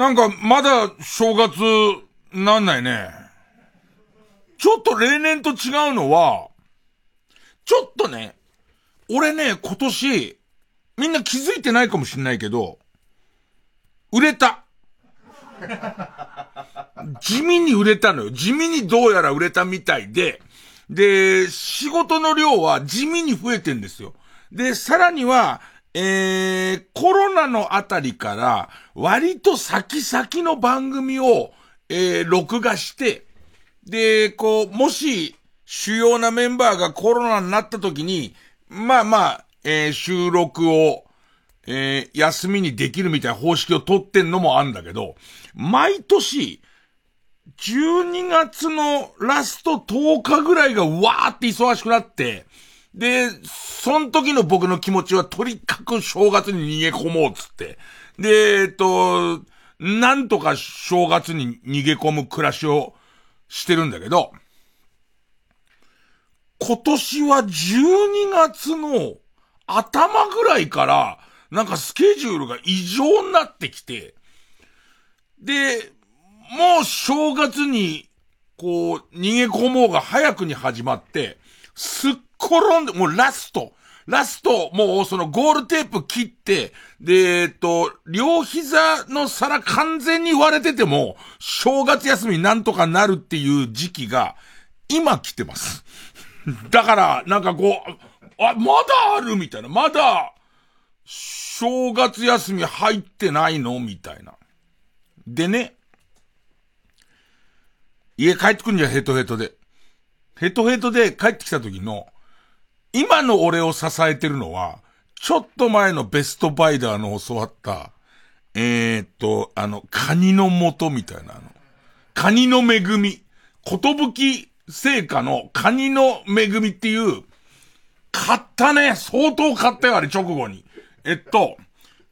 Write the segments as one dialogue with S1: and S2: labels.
S1: なんか、まだ正月、なんないね。ちょっと例年と違うのは、ちょっとね、俺ね、今年、みんな気づいてないかもしんないけど、売れた。地味に売れたのよ。地味にどうやら売れたみたいで、で、仕事の量は地味に増えてんですよ。で、さらには、えー、コロナのあたりから、割と先々の番組を、えー、録画して、で、こう、もし、主要なメンバーがコロナになった時に、まあまあ、えー、収録を、えー、休みにできるみたいな方式を取ってんのもあんだけど、毎年、12月のラスト10日ぐらいがわーって忙しくなって、で、その時の僕の気持ちはとにかく正月に逃げ込もうっつって。で、えっと、なんとか正月に逃げ込む暮らしをしてるんだけど、今年は12月の頭ぐらいから、なんかスケジュールが異常になってきて、で、もう正月に、こう、逃げ込もうが早くに始まって、すっ転んで、もうラスト。ラスト、もうそのゴールテープ切って、で、えっと、両膝の皿完全に割れてても、正月休みなんとかなるっていう時期が、今来てます。だから、なんかこう、あ、まだあるみたいな。まだ、正月休み入ってないの？みたいな。でね、家帰ってくんじゃヘトヘトで。ヘトヘトで帰ってきた時の、今の俺を支えてるのは、ちょっと前のベストバイダーの教わった、えー、っと、あの、カニの元みたいな、あの、カニの恵み、ことぶき聖火のカニの恵みっていう、買ったね相当買ったよ、あれ直後に。えっと、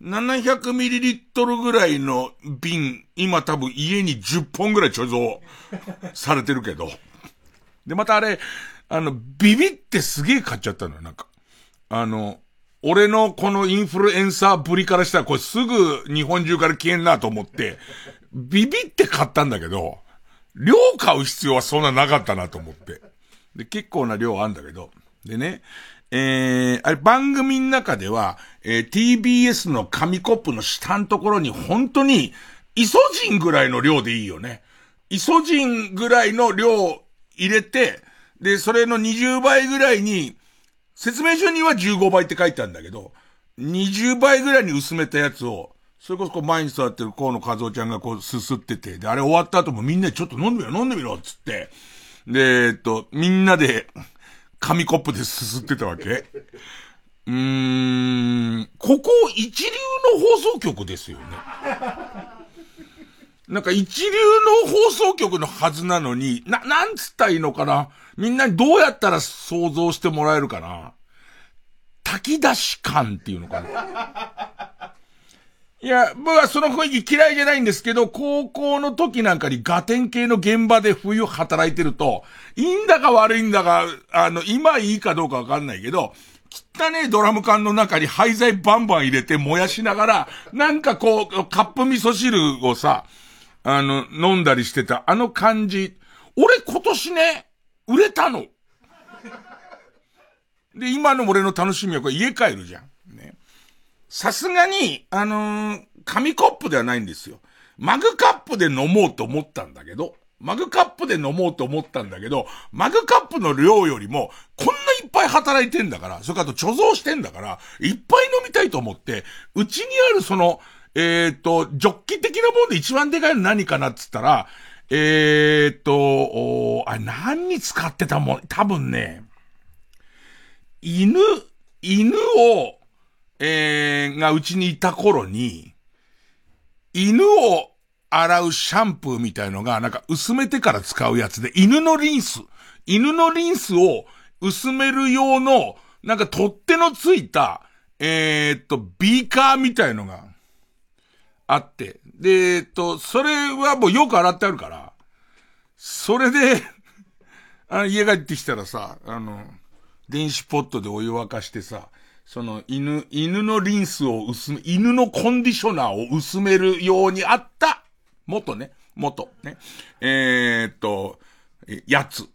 S1: 700ml ぐらいの瓶、今多分家に10本ぐらい貯蔵されてるけど。で、またあれ、あの、ビビってすげえ買っちゃったのよ、なんか。あの、俺のこのインフルエンサーぶりからしたらこれすぐ日本中から消えんなと思って、ビビって買ったんだけど、量買う必要はそんななかったなと思って。で、結構な量あんだけど。でね、えー、あれ番組の中では、えー、TBS の紙コップの下のところに本当に、イソジンぐらいの量でいいよね。イソジンぐらいの量入れて、で、それの20倍ぐらいに、説明書には15倍って書いてあるんだけど、20倍ぐらいに薄めたやつを、それこそこう前に座ってる河野和夫ちゃんがこうすすってて、で、あれ終わった後もみんなちょっと飲んでみろ、飲んでみろ、つって。で、えっと、みんなで、紙コップですすってたわけ。うーん、ここ一流の放送局ですよね。なんか一流の放送局のはずなのに、な、なんつったらいいのかな？みんなにどうやったら想像してもらえるかな？炊き出し感っていうのかな？いや、僕はその雰囲気嫌いじゃないんですけど、高校の時なんかにガテン系の現場で冬働いてると、いいんだか悪いんだか、あの、今いいかどうかわかんないけど、汚ねえドラム缶の中に廃材バンバン入れて燃やしながら、なんかこう、カップ味噌汁をさ、あの、飲んだりしてた、あの感じ。俺今年ね、売れたの。で、今の俺の楽しみはこれ家帰るじゃん。ね。さすがに、あのー、紙コップではないんですよ。マグカップで飲もうと思ったんだけど、マグカップで飲もうと思ったんだけど、マグカップの量よりも、こんないっぱい働いてんだから、それからと貯蔵してんだから、いっぱい飲みたいと思って、うちにあるその、えっ、ー、と、ジョッキ的なもんで一番でかいの何かなって言ったら、えっ、ー、と、あ、何に使ってたもん、多分ね、犬、犬を、えー、がうちにいた頃に、犬を洗うシャンプーみたいのが、なんか薄めてから使うやつで、犬のリンス、犬のリンスを薄める用の、なんか取っ手のついた、えー、っと、ビーカーみたいのがあって、で、えっと、それはもうよく洗ってあるから、それで あの、家帰ってきたらさ、あの、電子ポットでお湯沸かしてさ、その犬、犬のリンスを薄め、犬のコンディショナーを薄めるようにあった、元ね、元、ね。えー、っと、やつ。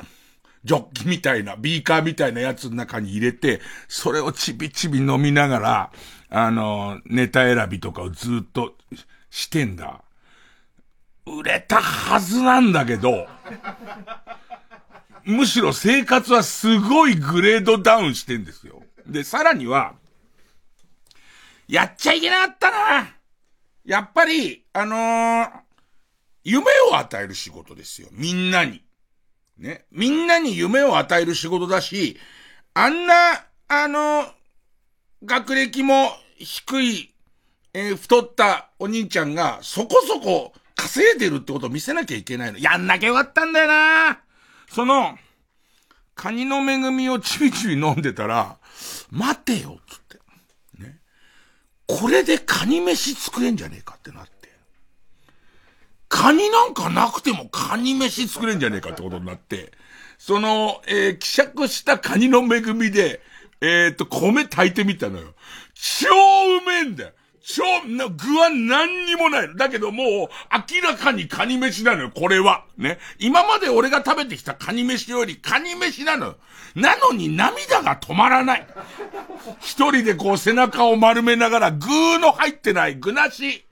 S1: ジョッキみたいな、ビーカーみたいなやつの中に入れて、それをちびちび飲みながら、あの、ネタ選びとかをずっとしてんだ。売れたはずなんだけど、むしろ生活はすごいグレードダウンしてんですよ。で、さらには、やっちゃいけなかったな。やっぱり、あのー、夢を与える仕事ですよ。みんなに。ね。みんなに夢を与える仕事だし、あんな、あの、学歴も低い、えー、太ったお兄ちゃんがそこそこ稼いでるってことを見せなきゃいけないの。やんなきゃよかったんだよなその、カニの恵みをちびちび飲んでたら、待てよ、つって。ね。これでカニ飯作れんじゃねえかってなって。カニなんかなくてもカニ飯作れんじゃねえかってことになって、その、えー、希釈したカニの恵みで、えっ、と、米炊いてみたのよ。超うめえんだよ。超、な、具は何にもない。だけどもう、明らかにカニ飯なのよ、これは。ね。今まで俺が食べてきたカニ飯よりカニ飯なのよ。なのに涙が止まらない。一人でこう背中を丸めながら、具の入ってない具なし、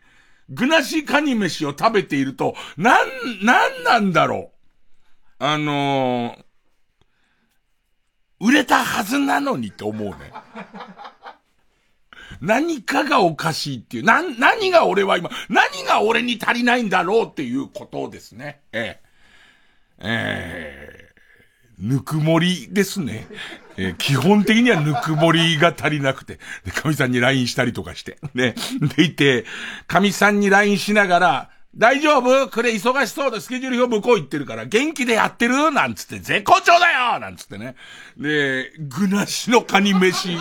S1: 具なしカニ飯を食べていると、なん、なんなんだろう。あのー、売れたはずなのにって思うね。何かがおかしいっていう、な、何が俺は今、何が俺に足りないんだろうっていうことですね。ええ。ええぬくもりですね。えー、基本的にはぬくもりが足りなくて、で、神さんに LINE したりとかして、ね。でいて、神さんに LINE しながら、大丈夫？これ忙しそうだ。スケジュール表向こう行ってるから、元気でやってる？なんつって、絶好調だよなんつってね。で、具なしのカニ飯。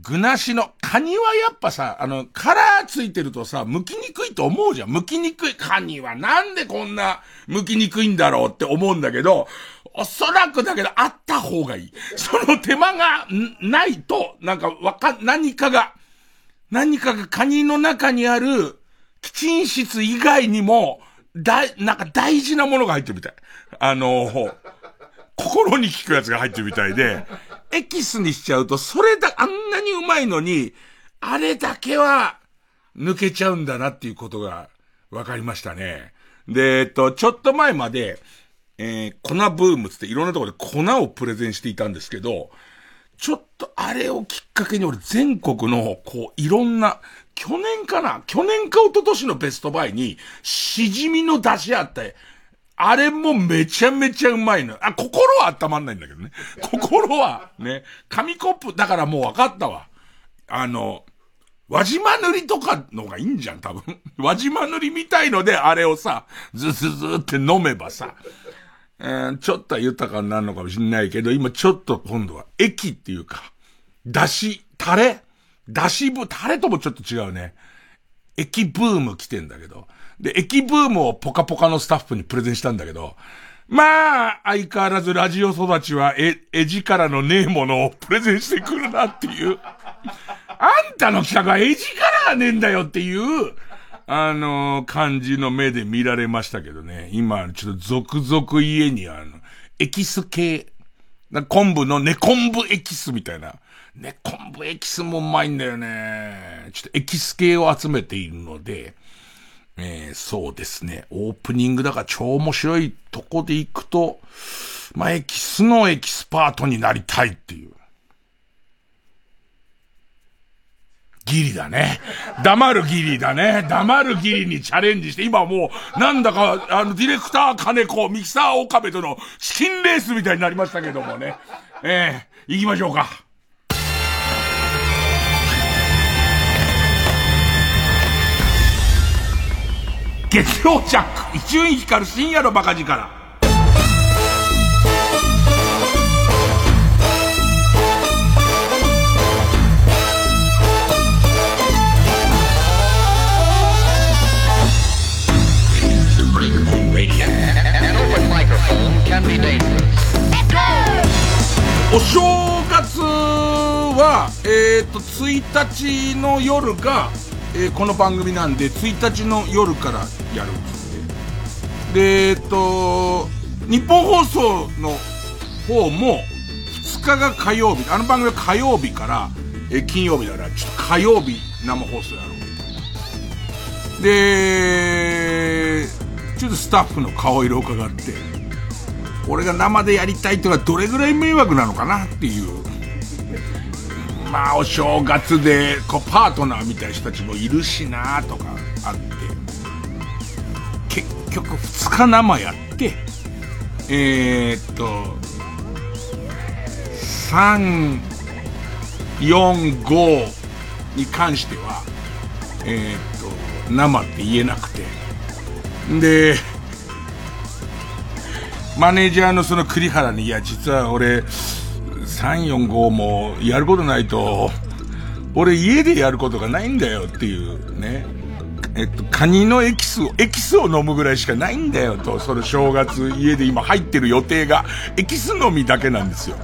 S1: 具なしの、カニはやっぱさ、あの、カラーついてるとさ、剥きにくいと思うじゃん。剥きにくい。カニはなんでこんな剥きにくいんだろうって思うんだけど、おそらくだけどあった方がいい。その手間がないと、なんかわか、何かが、何かがカニの中にある、基沈室以外にも、だ、なんか大事なものが入ってるみたい。あの、心に効くやつが入ってるみたいで、エキスにしちゃうと、それだ、あんなにうまいのに、あれだけは、抜けちゃうんだなっていうことが、分かりましたね。で、えっと、ちょっと前まで、えー、粉ブームつっていろんなところで粉をプレゼンしていたんですけど、ちょっとあれをきっかけに俺全国の、こう、いろんな、去年かな？去年か一昨年のベストバイに、しじみの出しあって、あれもめちゃめちゃうまいの。あ、心は温まんないんだけどね。心は、ね、紙コップ、だからもう分かったわ。あの、輪島塗りとかのがいいんじゃん、多分。輪島塗りみたいので、あれをさ、ずずずって飲めばさ、えー、ちょっとは豊かになるのかもしんないけど、今ちょっと今度は液っていうか、だし、タレだしぶ、タレともちょっと違うね。液ブーム来てんだけど。で、駅ブームをポカポカのスタッフにプレゼンしたんだけど、まあ、相変わらずラジオ育ちは絵、絵力のねえものをプレゼンしてくるなっていう。あんたの企画は絵力がねえんだよっていう、あのー、感じの目で見られましたけどね。今、ちょっと続々家にあの、エキス系、昆布の根昆布エキスみたいな。根昆布エキスもうまいんだよね。ちょっとエキス系を集めているので、えー、そうですね。オープニングだから超面白いとこで行くと、まあ、エキスのエキスパートになりたいっていう。ギリだね。黙るギリだね。黙るギリにチャレンジして、今もう、なんだか、あの、ディレクター金子、ミキサー岡部とのチキンレースみたいになりましたけどもね。ええー、行きましょうか。月曜ジャック、伊集院光る深夜のバカ力。お正月は、えっ、ー、と、1日の夜が、えー、この番組なんで、1日の夜からやるんですね。で、えっ、と、日本放送の方も、2日が火曜日、あの番組は火曜日から、え金曜日だから、ちょっと火曜日生放送やろうみたいな。で、ちょっとスタッフの顔色を伺って、俺が生でやりたいってのはどれぐらい迷惑なのかなっていう。まあ、お正月で、こう、パートナーみたいな人たちもいるしなとかあって、結局2日生やって、えー、っと、3、4、5に関しては、えー、っと、生って言えなくて。で、マネージャーのその栗原に、いや、実は俺、345もやることないと、俺家でやることがないんだよっていうね。えっと、カニのエキスを、エキスを飲むぐらいしかないんだよと、その正月家で今入ってる予定が、エキス飲みだけなんですよ。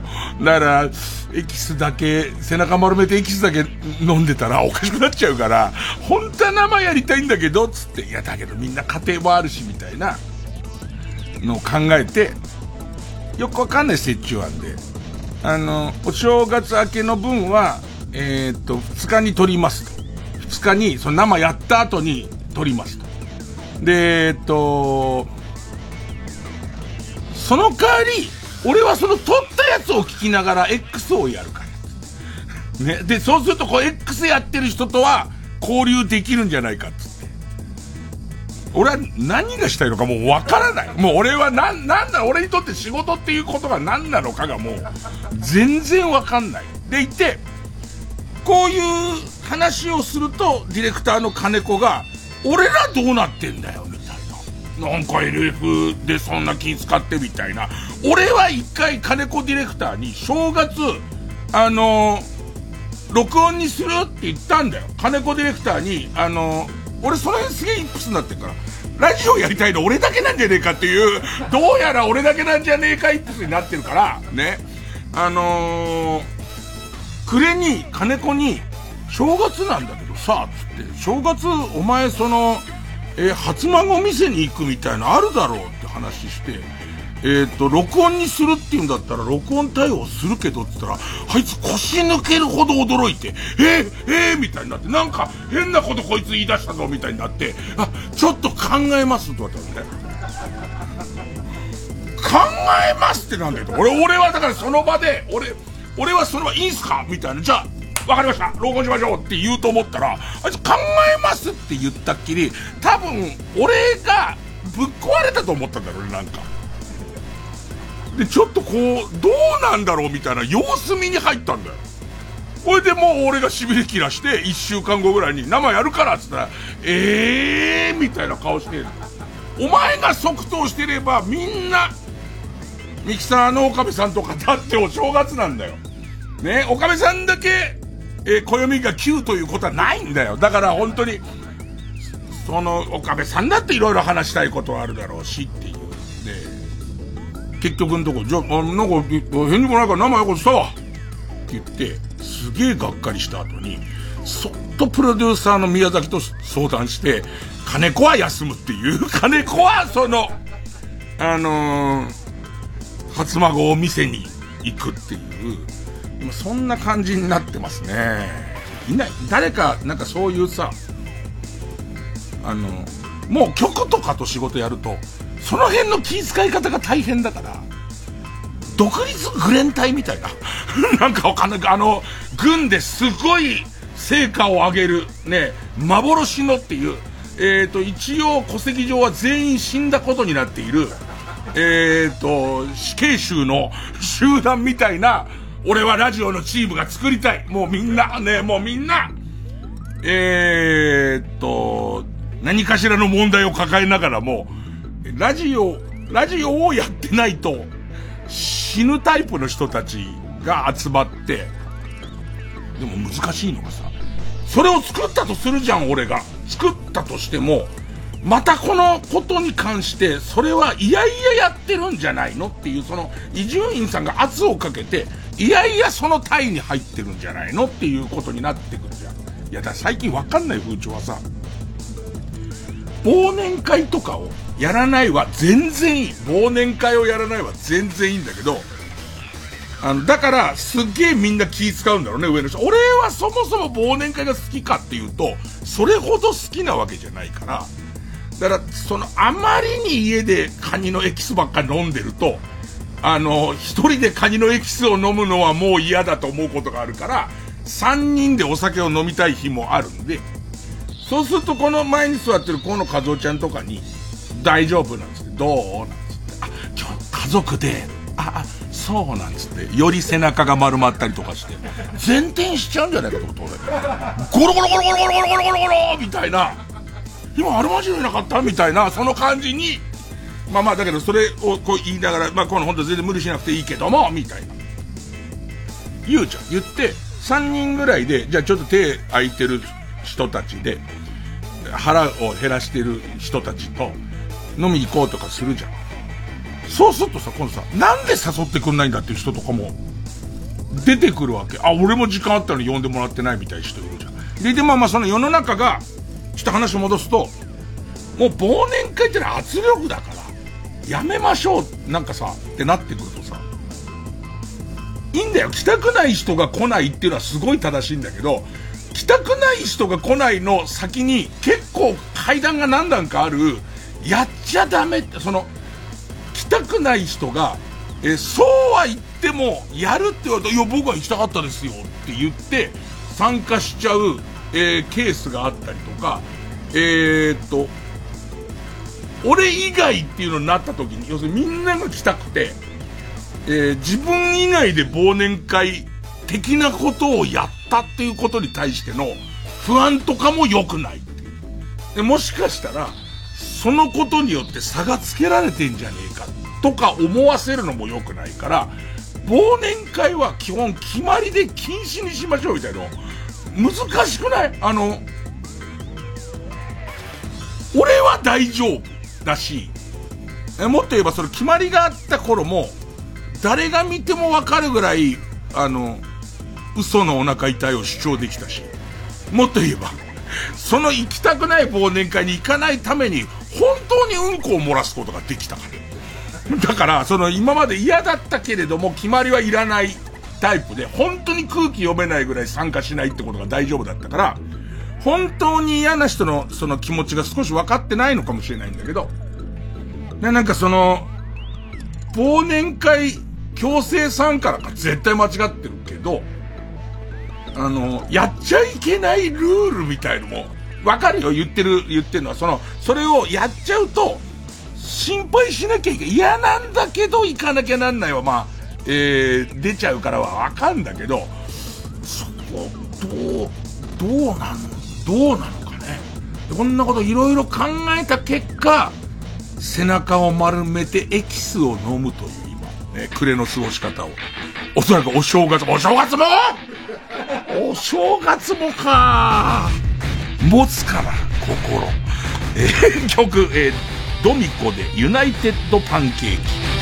S1: だから、エキスだけ、背中丸めてエキスだけ飲んでたらおかしくなっちゃうから、本当は生やりたいんだけど、つって、いやだけどみんな家庭もあるし、みたいなのを考えて、よくわかんない折衷案で、あの、お正月明けの分は、えー、っと、2日に取りますと。2日に、その生やった後に撮りますと。で、えっと、その代わり、俺はその撮ったやつを聞きながら X をやるから。ね。で、そうするとこう X やってる人とは交流できるんじゃないかっつって。俺は何がしたいのかもうわからない。もう俺はな、なんだ、俺にとって仕事っていうことが何なのかがもう全然わかんない。でいて、こういう話をすると、ディレクターの金子が、俺らどうなってんだよ、みたいな。なんか LF でそんな気使ってみたいな。俺は一回金子ディレクターに正月、あの、録音にするって言ったんだよ。金子ディレクターに、あの、俺その辺すげえイップスになってるから。ラジオやりたいの俺だけなんじゃねえかっていう、どうやら俺だけなんじゃねえかイップスになってるから、ね。あのー、暮れに、金子に、正月なんだけどさ、つって、正月お前その、えー、初孫店に行くみたいなあるだろうって話して、えっ、ー、と、録音にするって言うんだったら、録音対応するけどって言ったら、あいつ腰抜けるほど驚いて、えー、えー、みたいになって、なんか変なことこいつ言い出したぞみたいになって、あ、ちょっと考えますって言われたんね。考えますってなんだよ。俺、俺はだからその場で、俺、俺はそれはいいんすか？みたいな。じゃあ、わかりました録音しましょうって言うと思ったら、あいつ考えますって言ったっきり、多分、俺がぶっ壊れたと思ったんだろうね、なんか。で、ちょっとこう、どうなんだろうみたいな様子見に入ったんだよ。これでもう俺が痺れ切らして、一週間後ぐらいに生やるからっつったら、えーみたいな顔して、お前が即答してればみんな、ミキサーの岡部さんとかだってお正月なんだよ。ね、岡部さんだけえー、暦が9ということはないんだよ。だから本当に、その、岡部さんだっていろいろ話したいことはあるだろうしっていう。結局のとこ、じゃあ、あなんか、返事もないから生よこしたわって言って、すげえがっかりした後に、そっとプロデューサーの宮崎と相談して、金子は休むっていう、金子はその、あのー、初孫を店に行くっていう、そんな感じになってますね。いない、誰か、なんかそういうさ、あの、もう曲とかと仕事やると、その辺の気遣い方が大変だから、独立グレン隊みたいな。なんかわかんない。あの、軍ですごい成果を上げる、ね、幻のっていう、えっ、ー、と、一応戸籍上は全員死んだことになっている、えっ、ー、と、死刑囚の集団みたいな、俺はラジオのチームが作りたい。もうみんな、ね、もうみんな、えー、っと、何かしらの問題を抱えながらも、ラジオ、ラジオをやってないと、死ぬタイプの人たちが集まって、でも難しいのがさ、それを作ったとするじゃん、俺が。作ったとしても、またこのことに関して、それはいやいややってるんじゃないのっていう、その、伊集院さんが圧をかけて、いやいやその体に入ってるんじゃないのっていうことになってくるじゃん。いや、だ最近わかんない風潮はさ、忘年会とかをやらないは全然いい。忘年会をやらないは全然いいんだけど、あの、だから、すっげえみんな気使うんだろうね、上の人。俺はそもそも忘年会が好きかっていうと、それほど好きなわけじゃないから、だから、その、あまりに家でカニのエキスばっかり飲んでると、あの、一人でカニのエキスを飲むのはもう嫌だと思うことがあるから、三人でお酒を飲みたい日もあるんで、そうするとこの前に座ってる河野和夫ちゃんとかに、大丈夫なんですどうなんつって、あ、今日家族で、あ、そうなんつって、より背中が丸まったりとかして、前転しちゃうんじゃないかと思って俺。ゴロゴロゴロゴロゴロゴロゴロゴロみたいな、今アルマジロいなかったみたいな、その感じに、まあまあだけどそれをこう言いながら、まあこの本当全然無理しなくていいけども、みたいな。言うじゃん。言って、3人ぐらいで、じゃあちょっと手空いてる人たちで、腹を減らしてる人たちと飲み行こうとかするじゃん。そうするとさ、今度さ、なんで誘ってくんないんだっていう人とかも出てくるわけ。あ、俺も時間あったのに呼んでもらってないみたいな人いるじゃん。で、で、まあまあその世の中が、ちょっと話を戻すと、もう忘年会ってのは圧力だから、やめましょう、なんかさ、ってなってくるとさ、いいんだよ。来たくない人が来ないっていうのはすごい正しいんだけど、来たくない人が来ないの先に結構階段が何段かある、やっちゃダメって、その、来たくない人が、えそうは言っても、やるって言われたら、いや、僕は行きたかったですよって言って、参加しちゃう、えー、ケースがあったりとか、えー、っと、俺以外っていうのになった時に、要するにみんなが来たくて、えー、自分以外で忘年会的なことをやったっていうことに対しての不安とかも良くないっていう。で、もしかしたら、そのことによって差がつけられてんじゃねえか。とか思わせるのも良くないから、忘年会は基本決まりで禁止にしましょうみたいな。難しくない？あの、俺は大丈夫だし、えもっと言えばその決まりがあった頃も、誰が見てもわかるぐらい、あの、嘘のお腹痛いを主張できたし、もっと言えば、その行きたくない忘年会に行かないために、本当にうんこを漏らすことができたから。だから、その今まで嫌だったけれども、決まりはいらないタイプで、本当に空気読めないぐらい参加しないってことが大丈夫だったから、本当に嫌な人のその気持ちが少し分かってないのかもしれないんだけど、で、なんかその、忘年会強制参加なんか絶対間違ってるけど、あの、やっちゃいけないルールみたいのも、わかるよ、言ってる、言ってるのは、その、それをやっちゃうと、心配しなきゃいけない。嫌なんだけど、行かなきゃなんないは、まあ、えー、出ちゃうからはわかんだけど、そこ、どう、どうなのどうなのかね。こんなこといろいろ考えた結果、背中を丸めてエキスを飲むという今、ね、暮れの過ごし方を。おそらくお正月、お正月もお正月もか持つから、心。えー、曲、えー、ドミコでユナイテッドパンケーキ。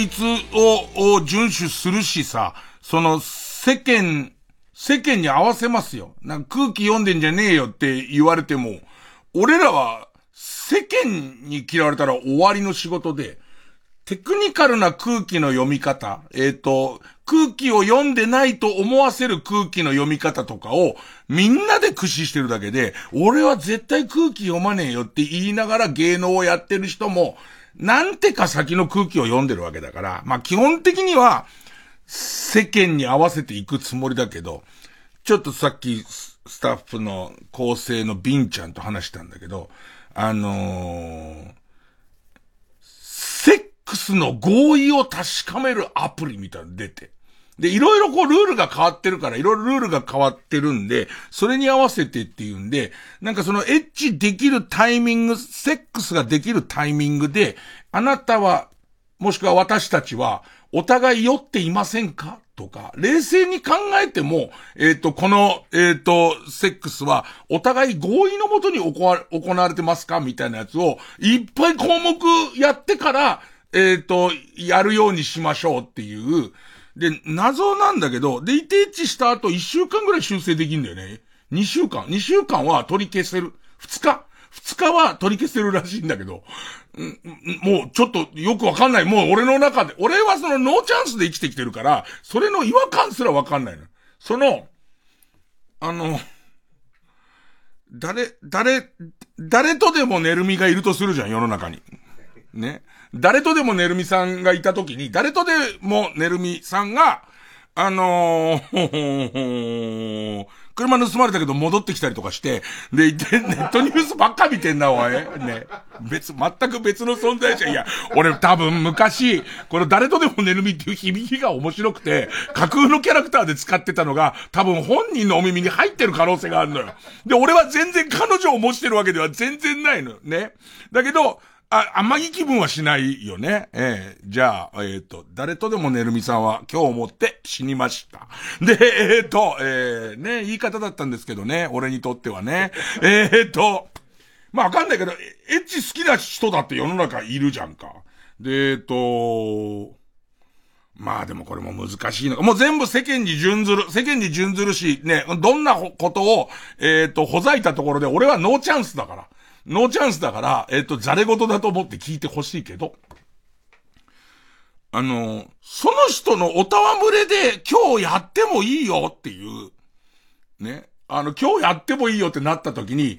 S1: 律を、を遵守するしさ、その、世間、世間に合わせますよ。なんか空気読んでんじゃねえよって言われても、俺らは、世間に嫌われたら終わりの仕事で、テクニカルな空気の読み方、えっ、と、空気を読んでないと思わせる空気の読み方とかをみんなで駆使してるだけで、俺は絶対空気読まねえよって言いながら芸能をやってる人も、なんてか先の空気を読んでるわけだから、まあ基本的には世間に合わせていくつもりだけど、ちょっとさっきスタッフの構成のビンちゃんと話したんだけど、あのーセックスの合意を確かめるアプリみたいなの出て。で、いろいろこうルールが変わってるから、いろいろルールが変わってるんで、それに合わせてっていうんで、なんかそのエッチできるタイミング、セックスができるタイミングで、あなたは、もしくは私たちは、お互い酔っていませんか？とか、冷静に考えても、えっ、と、この、えっ、と、セックスは、お互い合意のもとに行わ行われてますか？みたいなやつを、いっぱい項目やってから、えっ、と、やるようにしましょうっていう。で、謎なんだけど、で、イテッチした後1週間ぐらい修正できんだよね。2週間 ?2 週間は取り消せる。2日二日は取り消せるらしいんだけど、もうちょっとよくわかんない。もう俺の中で、俺はそのノーチャンスで生きてきてるから、それの違和感すらわかんないの。その、あの、誰、誰、誰とでも寝るみがいるとするじゃん、世の中に。ね。誰とでも寝るみさんがいたときに、誰とでも寝るみさんが、あのー、車盗まれたけど戻ってきたりとかして、で、ネットニュースばっか見てんな、おい。ね。別、全く別の存在じゃん。いや、俺多分昔、この誰とでも寝るみっていう響きが面白くて、架空のキャラクターで使ってたのが、多分本人のお耳に入ってる可能性があるのよ。で、俺は全然彼女を持してるわけでは全然ないのよ。ね。だけど、あ、あんまり気分はしないよね。ええじゃあ、えっ、と、誰とでもねるみさんは今日をもって死にました。で、えっ、と、えーね、言い方だったんですけどね、俺にとってはね。えっ、と、まあわかんないけど、エッチ好きな人だって世の中いるじゃんか。で、えっ、と、まあでもこれも難しいのか。もう全部世間に準ずる、世間に準ずるし、ね、どんなことを、えっ、と、ほざいたところで俺はノーチャンスだから。ノーチャンスだから、えっ、と、ざれ事だと思って聞いてほしいけど、あの、その人のおたわむれで今日やってもいいよっていう、ね。あの、今日やってもいいよってなった時に、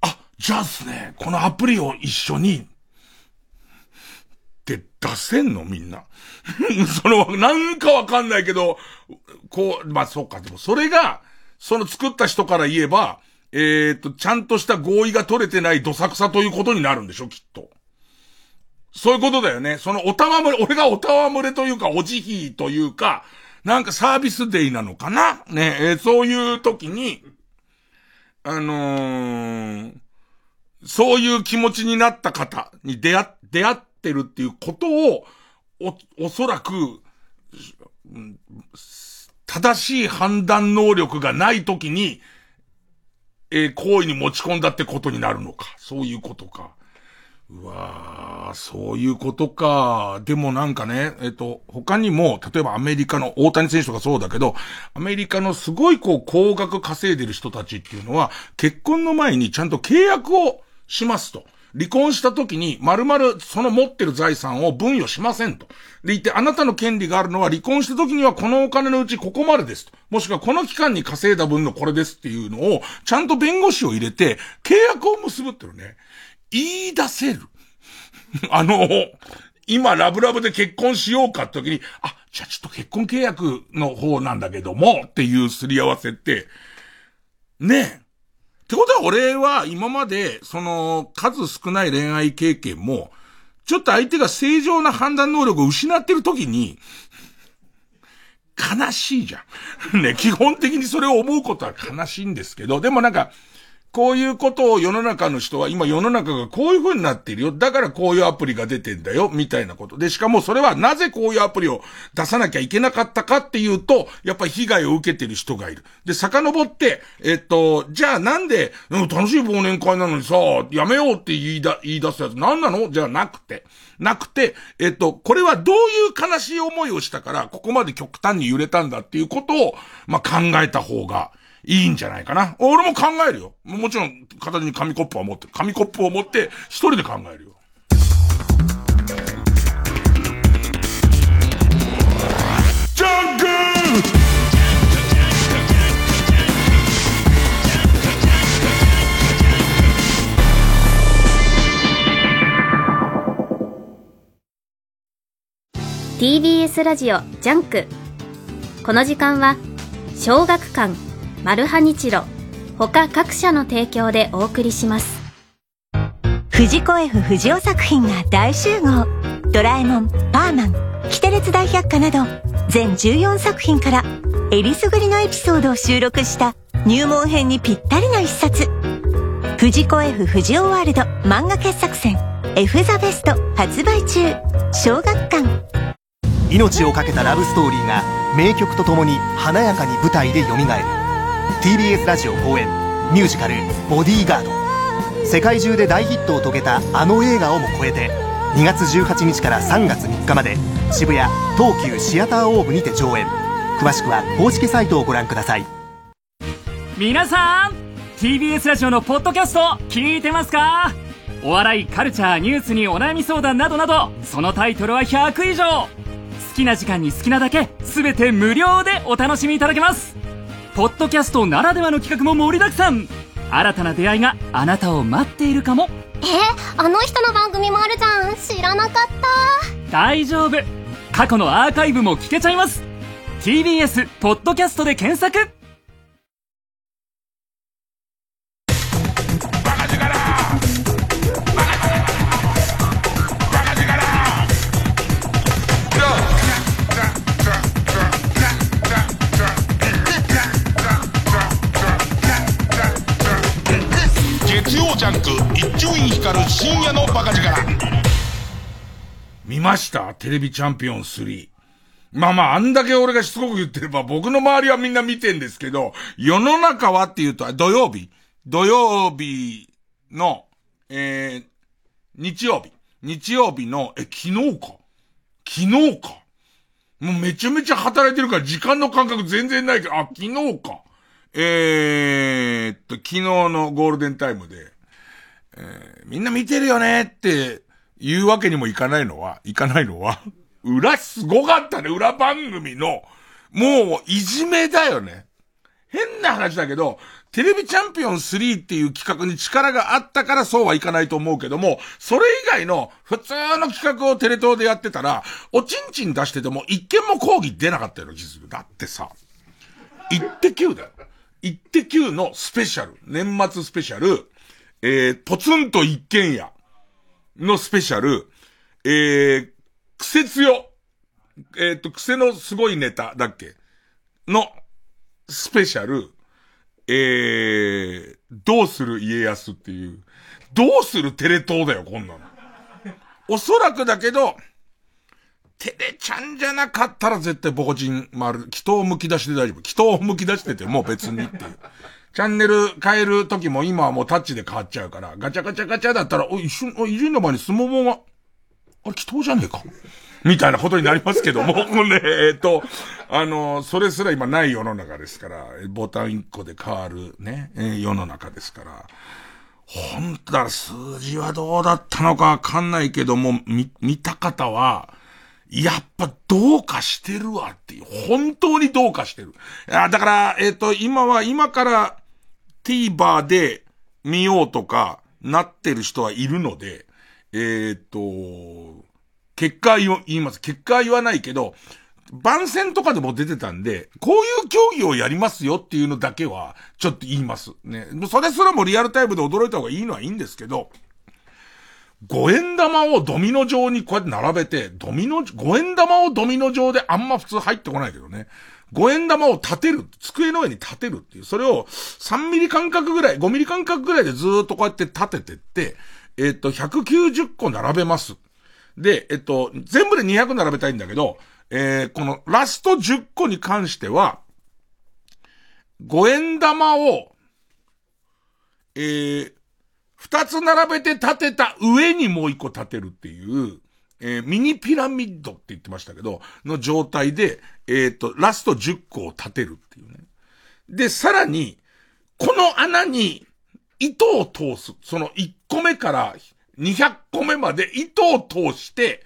S1: あ、じゃあですね、このアプリを一緒に、って出せんのみんな。その、なんかわかんないけど、こう、まあそうか、でもそれが、その作った人から言えば、えっ、と、ちゃんとした合意が取れてないどさくさということになるんでしょ、きっと。そういうことだよね。そのおたわむれ、俺がおたわむれというか、お慈悲というか、なんかサービスデイなのかな？ね、えーそういう時に、あのーそういう気持ちになった方に出会、出会ってるっていうことを、お、おそらく、正しい判断能力がない時に、えー行為に持ち込んだってことになるのか。そういうことか。うわー、そういうことか。でもなんかね、えっと、他にも、例えばアメリカの大谷選手とかそうだけど、アメリカのすごいこう、高額稼いでる人たちっていうのは、結婚の前にちゃんと契約をしますと。離婚した時に、丸々その持ってる財産を分与しませんと。で言って、あなたの権利があるのは離婚した時にはこのお金のうちここまでですと。もしくはこの期間に稼いだ分のこれですっていうのを、ちゃんと弁護士を入れて、契約を結ぶっていうね、言い出せる。あの、今ラブラブで結婚しようかって時に、あ、じゃあちょっと結婚契約の方なんだけども、っていうすり合わせって、ねえ。ってことは俺は今まで、その、数少ない恋愛経験も、ちょっと相手が正常な判断能力を失ってる時に、悲しいじゃん。ね、基本的にそれを思うことは悲しいんですけど、でもなんか、こういうことを世の中の人は今世の中がこういう風になっているよ。だからこういうアプリが出てんだよ。みたいなこと。で、しかもそれはなぜこういうアプリを出さなきゃいけなかったかっていうと、やっぱり被害を受けてる人がいる。で、遡って、えっと、じゃあなんで、うん、楽しい忘年会なのにさ、やめようって言いだ、言い出すやつ何なの？じゃなくて。なくて、えっと、これはどういう悲しい思いをしたから、ここまで極端に揺れたんだっていうことを、まあ、考えた方が、いいんじゃないかな。俺も考えるよ。もちろん、片手に紙コップは持ってる。紙コップを持って、一人で考えるよ。ジャンク
S2: TBS ラジオジャンクこの時間は小学館マルハニチロ。他各社の提供でお送りします。
S3: 藤子 F 不二雄作品が大集合。ドラえもんパーマンキテレツ大百科など全14作品からえりすぐりのエピソードを収録した入門編にぴったりな一冊。藤子 F 不二雄ワールド漫画傑作選 F ザベスト発売中。小学館。
S4: 命を懸けたラブストーリーが名曲とともに華やかに舞台で蘇る TBS ラジオ公演ミュージカル「ボディーガード」世界中で大ヒットを遂げたあの映画をも超えて2月18日から3月3日まで渋谷東急シアターオーブにて上演。詳しくは公式サイトをご覧ください。
S5: 皆さん TBS ラジオのポッドキャスト聞いてますか？お笑いカルチャーニュースにお悩み相談などなどそのタイトルは100以上。好きな時間に好きなだけ全て無料でお楽しみいただけます。ポッドキャストならではの企画も盛りだくさん。新たな出会いがあなたを待っているかも。
S6: えあの人の番組もあるじゃん。知らなかった。
S5: 大丈夫。過去のアーカイブも聞けちゃいます。TBS ポッドキャストで検索
S1: 深夜のバカ力。見ました？テレビチャンピオン3。まあまあ、あんだけ俺がしつこく言ってれば、僕の周りはみんな見てんですけど、世の中はっていうと、土曜日土曜日の、えー、日曜日。日曜日の、え、昨日か昨日かもうめちゃめちゃ働いてるから時間の感覚全然ないけど、あ、昨日か。えー、っと、昨日のゴールデンタイムで、えー、みんな見てるよねって言うわけにもいかないのは、いかないのは、裏すごかったね、裏番組の、もう、いじめだよね。変な話だけど、テレビチャンピオン3っていう企画に力があったからそうはいかないと思うけども、それ以外の普通の企画をテレ東でやってたら、おちんちん出してても一件も抗議出なかったような気する。だってさ、イッテ Q だよ。イッテ Q のスペシャル、年末スペシャル、えー、ポツンと一軒家のスペシャル、えー、癖強、えっ、ー、と、癖のすごいネタだっけ？のスペシャル、えー、どうする家康っていう、どうするテレ東だよ、こんなの。おそらくだけど、テレちゃんじゃなかったら絶対ボコチン丸、祈祷むき出しで大丈夫。祈祷むき出してても別にっていう。チャンネル変える時も今はもうタッチで変わっちゃうから、ガチャガチャガチャだったら、お、一瞬、お、伊集院の前にスモモが、あれ、祈祷じゃねえかみたいなことになりますけども、もうね、えっと、あの、それすら今ない世の中ですから、ボタン1個で変わるね、え、世の中ですから、本当だ数字はどうだったのかわかんないけども、見、見た方は、やっぱどうかしてるわっていう。本当にどうかしてる。あだから、えっ、と、今は、今から TVer で見ようとかなってる人はいるので、えっ、と、結果は言います。結果は言わないけど、番宣とかでも出てたんで、こういう競技をやりますよっていうのだけは、ちょっと言います。ね。それすらもリアルタイムで驚いた方がいいのはいいんですけど、五円玉をドミノ状にこうやって並べて、ドミノ、五円玉をドミノ状であんま普通入ってこないけどね。五円玉を立てる。机の上に立てるっていう。それを3ミリ間隔ぐらい、5ミリ間隔ぐらいでずっとこうやって立ててって、えっ、と、190個並べます。で、えっと、全部で200並べたいんだけど、えー、このラスト10個に関しては、5円玉を、えー、2つ並べて立てた上にもう1個立てるっていう、えー、ミニピラミッドって言ってましたけど、の状態で、えっ、ー、と、ラスト10個を立てるっていうね。で、さらに、この穴に糸を通す。その1個目から200個目まで糸を通して、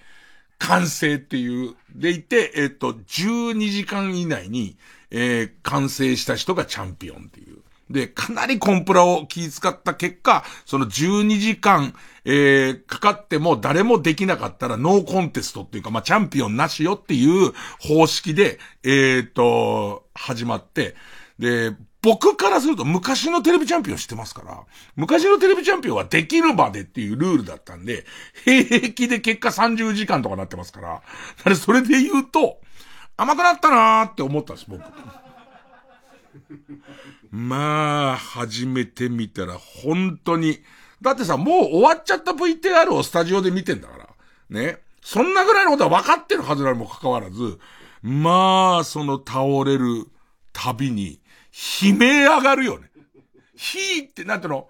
S1: 完成っていう、でいて、えっ、と、12時間以内に、えー、完成した人がチャンピオンっていう。で、かなりコンプラを気遣った結果、その12時間、えー、かかっても誰もできなかったらノーコンテストっていうか、まあ、チャンピオンなしよっていう方式で、えー、と、始まって、で、僕からすると昔のテレビチャンピオン知ってますから、昔のテレビチャンピオンはできるまでっていうルールだったんで、平気で結果30時間とかなってますから、からそれで言うと、甘くなったなーって思ったんです、僕。まあ、初めて見たら本当に、だってさ、もう終わっちゃった VTR をスタジオで見てんだから。ね。そんなぐらいのことは分かってるはずなのもかかわらず、まあ、その倒れるたびに、悲鳴上がるよね。ひーって、なんていうの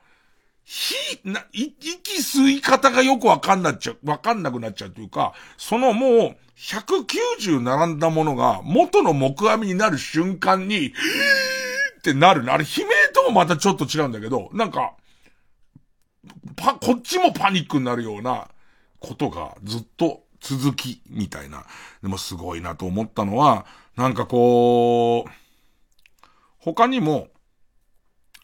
S1: ひー、な、息吸い方がよくわかんなっちゃう、わかんなくなっちゃうというか、そのもう、190並んだものが元の木阿弥になる瞬間に、ってなるね。あれ、悲鳴ともまたちょっと違うんだけど、なんか、パ、こっちもパニックになるようなことがずっと続き、みたいな。でもすごいなと思ったのは、なんかこう、他にも、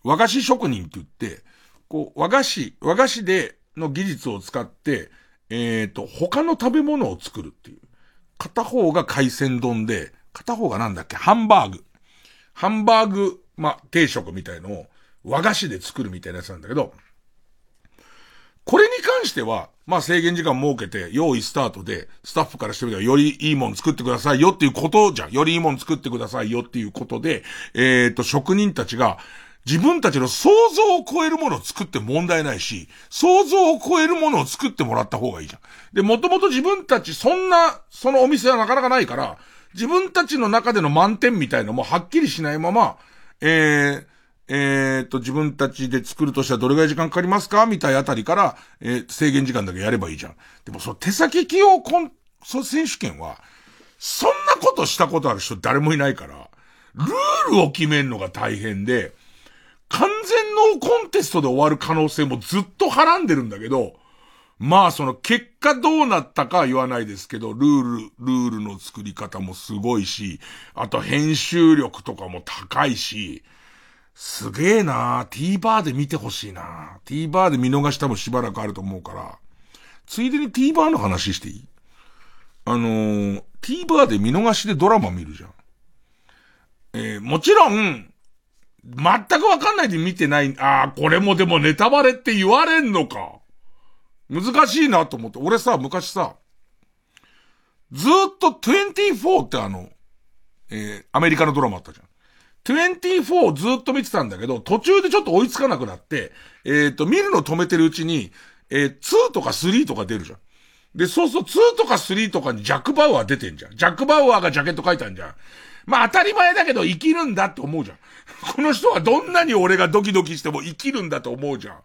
S1: 和菓子職人って言って、こう、和菓子、和菓子での技術を使って、えっ、ー、と、他の食べ物を作るっていう。片方が海鮮丼で、片方がなんだっけ、ハンバーグ。ハンバーグ、ま定食みたいのを和菓子で作るみたいなやつなんだけど、これに関しては、まあ制限時間設けて、用意スタートで、スタッフからしてみたらよりいいもん作ってくださいよっていうことじゃん。よりいいもん作ってくださいよっていうことで、えっ、ー、と、職人たちが、自分たちの想像を超えるものを作って問題ないし、想像を超えるものを作ってもらった方がいいじゃん。で、もともと自分たち、そんな、そのお店はなかなかないから、自分たちの中での満点みたいのもはっきりしないまま、えー、え、っと、自分たちで作るとしたらどれぐらい時間かかりますか？みたいあたりから、えー、制限時間だけやればいいじゃん。でも、その手先器用コン、そ選手権は、そんなことしたことある人誰もいないから、ルールを決めるのが大変で、完全ノーコンテストで終わる可能性もずっとはらんでるんだけど、まあその結果どうなったかは言わないですけど、ルール、ルールの作り方もすごいし、あと編集力とかも高いし、すげえな TVer で見てほしいな TVer で見逃したもしばらくあると思うから、ついでに TVer の話していい？あのー、TVer で見逃しでドラマ見るじゃん。えー、もちろん、全くわかんないで見てない、ああ、これもでもネタバレって言われんのか。難しいなと思って。俺さ、昔さ、ずっと24ってあの、えー、アメリカのドラマあったじゃん。24ずっと見てたんだけど、途中でちょっと追いつかなくなって、えっ、と、見るの止めてるうちに、えー、2とか3とか出るじゃん。で、そうそう、2とか3とかにジャック・バウアー出てんじゃん。ジャック・バウアーがジャケット書いたんじゃん。まあ当たり前だけど生きるんだって思うじゃん。この人はどんなに俺がドキドキしても生きるんだと思うじゃん。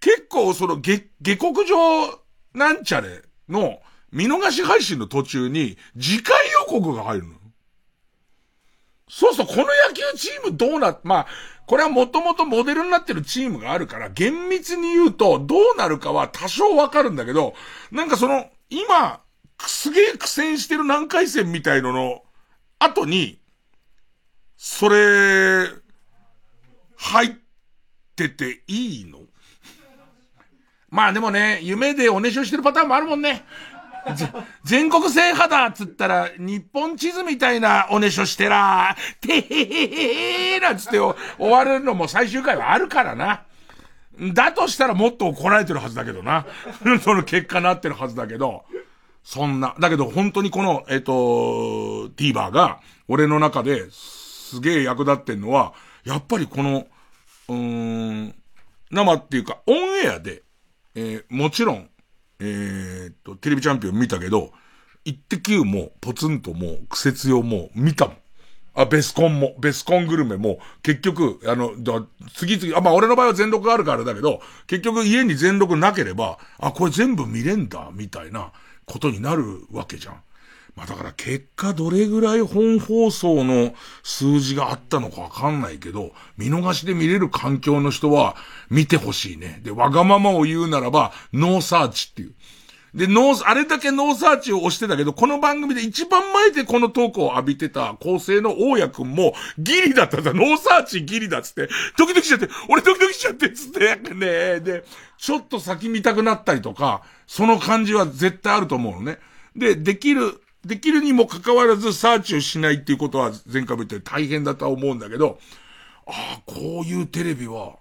S1: 結構その下、下克上なんちゃれの見逃し配信の途中に次回予告が入るの。そうそう、この野球チームどうな、まあ、これはもともとモデルになってるチームがあるから、厳密に言うと、どうなるかは多少わかるんだけど、なんかその、今、すげえ苦戦してる南海戦みたいのの、後に、それ、入ってていいの？まあでもね、夢でおねしょしてるパターンもあるもんね。全国制覇だっつったら、日本地図みたいなおねしょしてら、てへへへへなんつって終わるのも最終回はあるからな。だとしたらもっと怒られてるはずだけどな。その結果なってるはずだけど。そんな。だけど本当にこの、えっ、ー、と、TVer が、俺の中ですげえ役立ってんのは、やっぱりこの、うーん、生っていうか、オンエアで、えー、もちろん、えー、っと、テレビチャンピオン見たけど、イッテ Q も、ポツンとも、クセツヨも、見たもん。あ、ベスコンも、ベスコングルメも、結局、あの、だ次々、あ、まあ俺の場合は全録があるからだけど、結局家に全録なければ、あ、これ全部見れんだ、みたいなことになるわけじゃん。まあだから結果どれぐらい本放送の数字があったのかわかんないけど、見逃しで見れる環境の人は見てほしいね。で、わがままを言うならば、ノーサーチっていう。で、ノー、あれだけノーサーチを押してたけど、この番組で一番前でこのトークを浴びてた構成の大家くんも、ギリだったんだ。ノーサーチギリだっつって、ドキドキしちゃって、俺ドキドキしちゃってっつって、ねで、ちょっと先見たくなったりとか、その感じは絶対あると思うのね。で、できる、できるにもかかわらずサーチをしないっていうことは前回も言ったように大変だとは思うんだけど、ああ、こういうテレビは、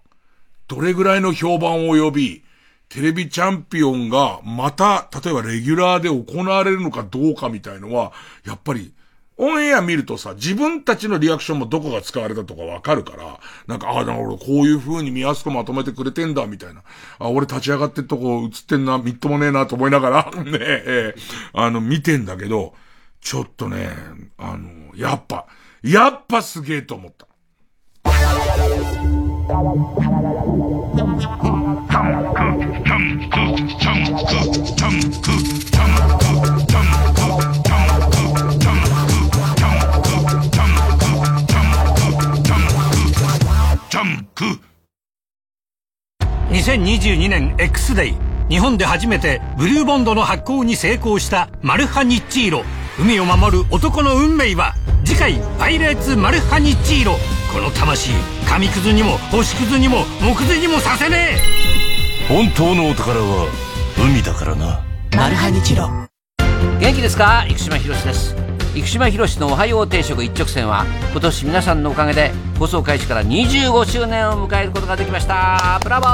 S1: どれぐらいの評判を呼び、テレビチャンピオンがまた、例えばレギュラーで行われるのかどうかみたいのは、やっぱりオンエア見るとさ、自分たちのリアクションもどこが使われたとかわかるから、なんか、ああ、なるほど、こういう風に見やすくまとめてくれてんだ、みたいな。あ、俺立ち上がってるとこ映ってんな、みっともねえなと思いながら、ねえ、あの、見てんだけど、ちょっとね、あの、やっぱ、やっぱすげえと思った。
S7: 2022年 X デイ日本で初めてブルーボンドの発行に成功したマルハニッチーロ。海を守る男の運命は次回「パイレーツマルハニッチーロ」この魂紙くずにも星くずにも木屑にもさせね
S8: え。本当のお宝は海だからな。
S9: マルハニチロ。
S10: 元気ですか？生島博です生島博の「おはよう定食一直線」は今年皆さんのおかげで放送開始から25周年を迎えることができましたブラボ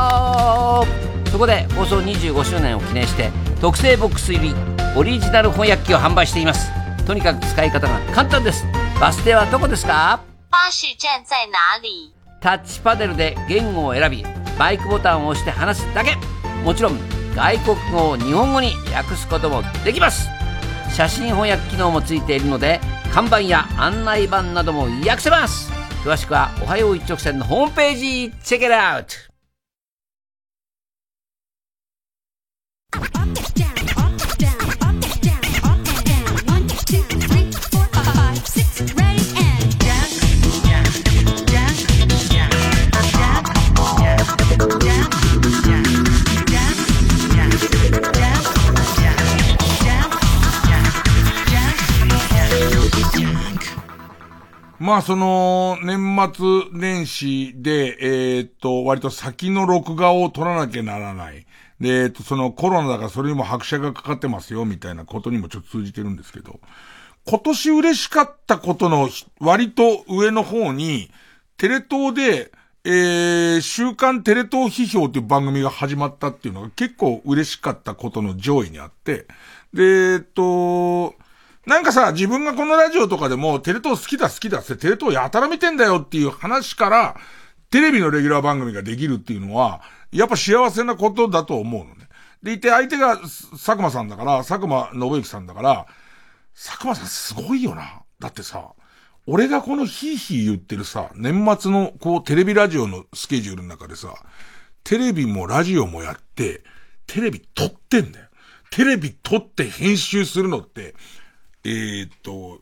S10: ーそこで放送25周年を記念して特製ボックス入りオリジナル翻訳機を販売していますとにかく使い方が簡単ですバス停はどこですか
S11: 巴士站在哪里
S10: タッチパネルで言語を選びマイクボタンを押して話すだけもちろん外国語を日本語に訳すこともできます写真翻訳機能もついているので看板や案内板なども訳せます。詳しくはおはよう一直線のホームページチェックアウト。
S1: まあその、年末年始で、えー、っと、割と先の録画を撮らなきゃならない。で、えっと、そのコロナだからそれにも拍車がかかってますよ、みたいなことにもちょっと通じてるんですけど、今年嬉しかったことの割と上の方に、テレ東で、えー、週刊テレ東批評という番組が始まったっていうのが結構嬉しかったことの上位にあって、で、えっと、なんかさ、自分がこのラジオとかでも、テレ東好きだ好きだってテレ東やたら見てんだよっていう話から、テレビのレギュラー番組ができるっていうのは、やっぱ幸せなことだと思うのね。でいて、相手が佐久間さんだから、佐久間信之さんだから、佐久間さんすごいよな。だってさ、俺がこのヒーヒー言ってるさ、年末のこうテレビラジオのスケジュールの中でさ、テレビもラジオもやって、テレビ撮ってんだよ。テレビ撮って編集するのって、えー、っと、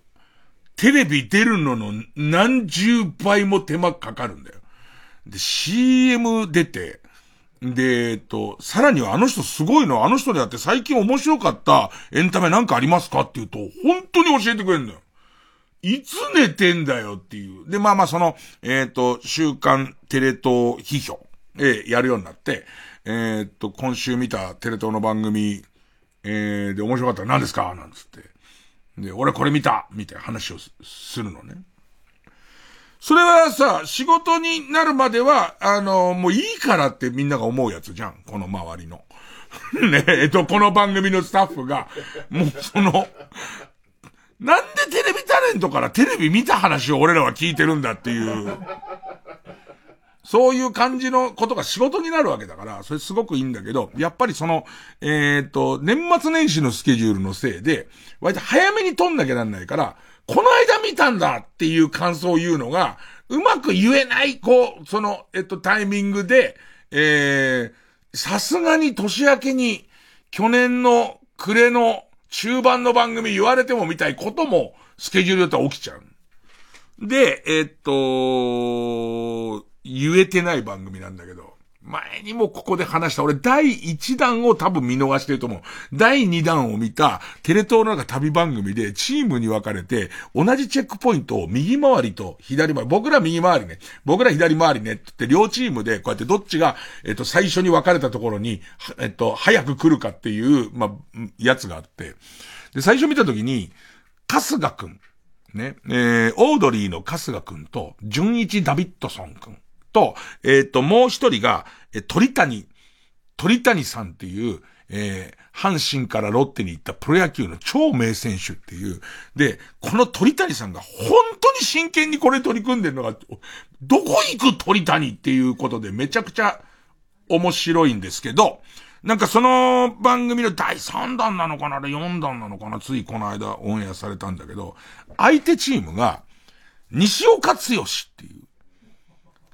S1: テレビ出るのの何十倍も手間かかるんだよ。で、CM 出て、で、えっと、さらにはあの人すごいの、あの人であって最近面白かったエンタメなんかありますかって言うと、本当に教えてくれるんだよ。いつ寝てんだよっていう。で、まあまあその、えっ、と、週刊テレ東批評、えー、やるようになって、えっと、今週見たテレ東の番組、えー、で面白かったら何ですか？なんつって。で、俺これ見たみたいな話をするのね。それはさ、仕事になるまでは、あの、もういいからってみんなが思うやつじゃん。この周りの。ねえっと、この番組のスタッフが、もうその、なんでテレビタレントからテレビ見た話を俺らは聞いてるんだっていう、そういう感じのことが仕事になるわけだから、それすごくいいんだけど、やっぱりその、えっ、と、年末年始のスケジュールのせいで、割と早めに撮んなきゃなんないから、この間見たんだっていう感想を言うのが、うまく言えない、こう、その、えっと、タイミングで、えー、さすがに年明けに、去年の暮れの中盤の番組言われてもみたいことも、スケジュールだったら起きちゃう。で、えっと、言えてない番組なんだけど、前にもここで話した、俺第1弾を多分見逃してると思う。第2弾を見たテレ東のなんか旅番組でチームに分かれて、同じチェックポイントを右回りと左回り、僕ら右回りね、僕ら左回りねってって両チームでこうやってどっちが、えっと、最初に分かれたところに、えっと、早く来るかっていう、ま、やつがあって、で、最初見たときに、春日くん、ね、えー、オードリーの春日くんと、純一ダビッドソンくん。と、えっ、と、もう一人が、え、鳥谷、鳥谷さんっていう、えー、阪神からロッテに行ったプロ野球の超名選手っていう。で、この鳥谷さんが本当に真剣にこれ取り組んでるのが、どこ行く鳥谷っていうことでめちゃくちゃ面白いんですけど、なんかその番組の第3弾なのかなあれ4弾なのかなついこの間オンエアされたんだけど、相手チームが、西岡剛っていう、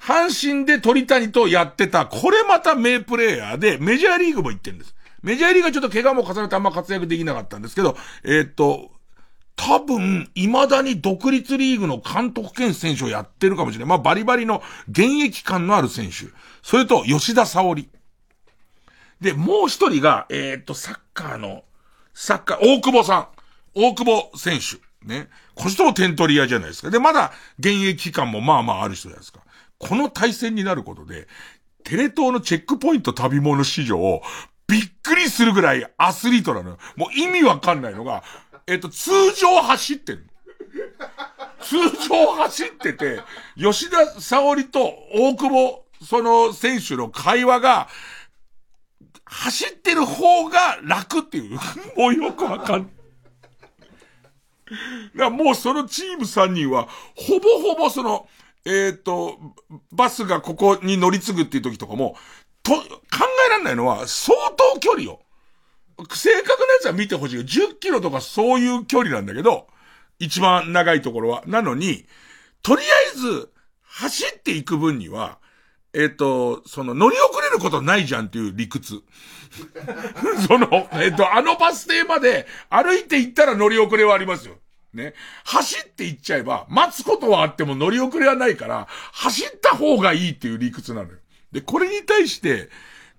S1: 阪神で鳥谷とやってた、これまた名プレイヤーで、メジャーリーグも行ってるんです。メジャーリーグはちょっと怪我も重ねてあんま活躍できなかったんですけど、えー、っと、多分、未だに独立リーグの監督兼選手をやってるかもしれない。まあ、バリバリの現役感のある選手。それと、吉田沙織。で、もう一人が、えー、っと、サッカーの、サッカー、大久保さん。大久保選手。ね。この人も点取り屋じゃないですか。で、まだ現役感もまあまあある人じゃないですか。この対戦になることで、テレ東のチェックポイント旅物市場、びっくりするぐらいアスリートなのよ。もう意味わかんないのが、えっと、通常走ってる。通常走ってて、吉田沙織と大久保、その選手の会話が、走ってる方が楽っていう。もうよくわかんない。だもうそのチーム3人は、ほぼほぼその、えっ、ー、と、バスがここに乗り継ぐっていう時とかも、と、考えられないのは、相当距離よ。正確なやつは見てほしいよ。10キロとかそういう距離なんだけど、一番長いところは。なのに、とりあえず、走っていく分には、えっ、ー、と、その乗り遅れることないじゃんっていう理屈。その、えっ、ー、と、あのバス停まで歩いて行ったら乗り遅れはありますよ。ね。走って行っちゃえば、待つことはあっても乗り遅れはないから、走った方がいいっていう理屈なのよ。で、これに対して、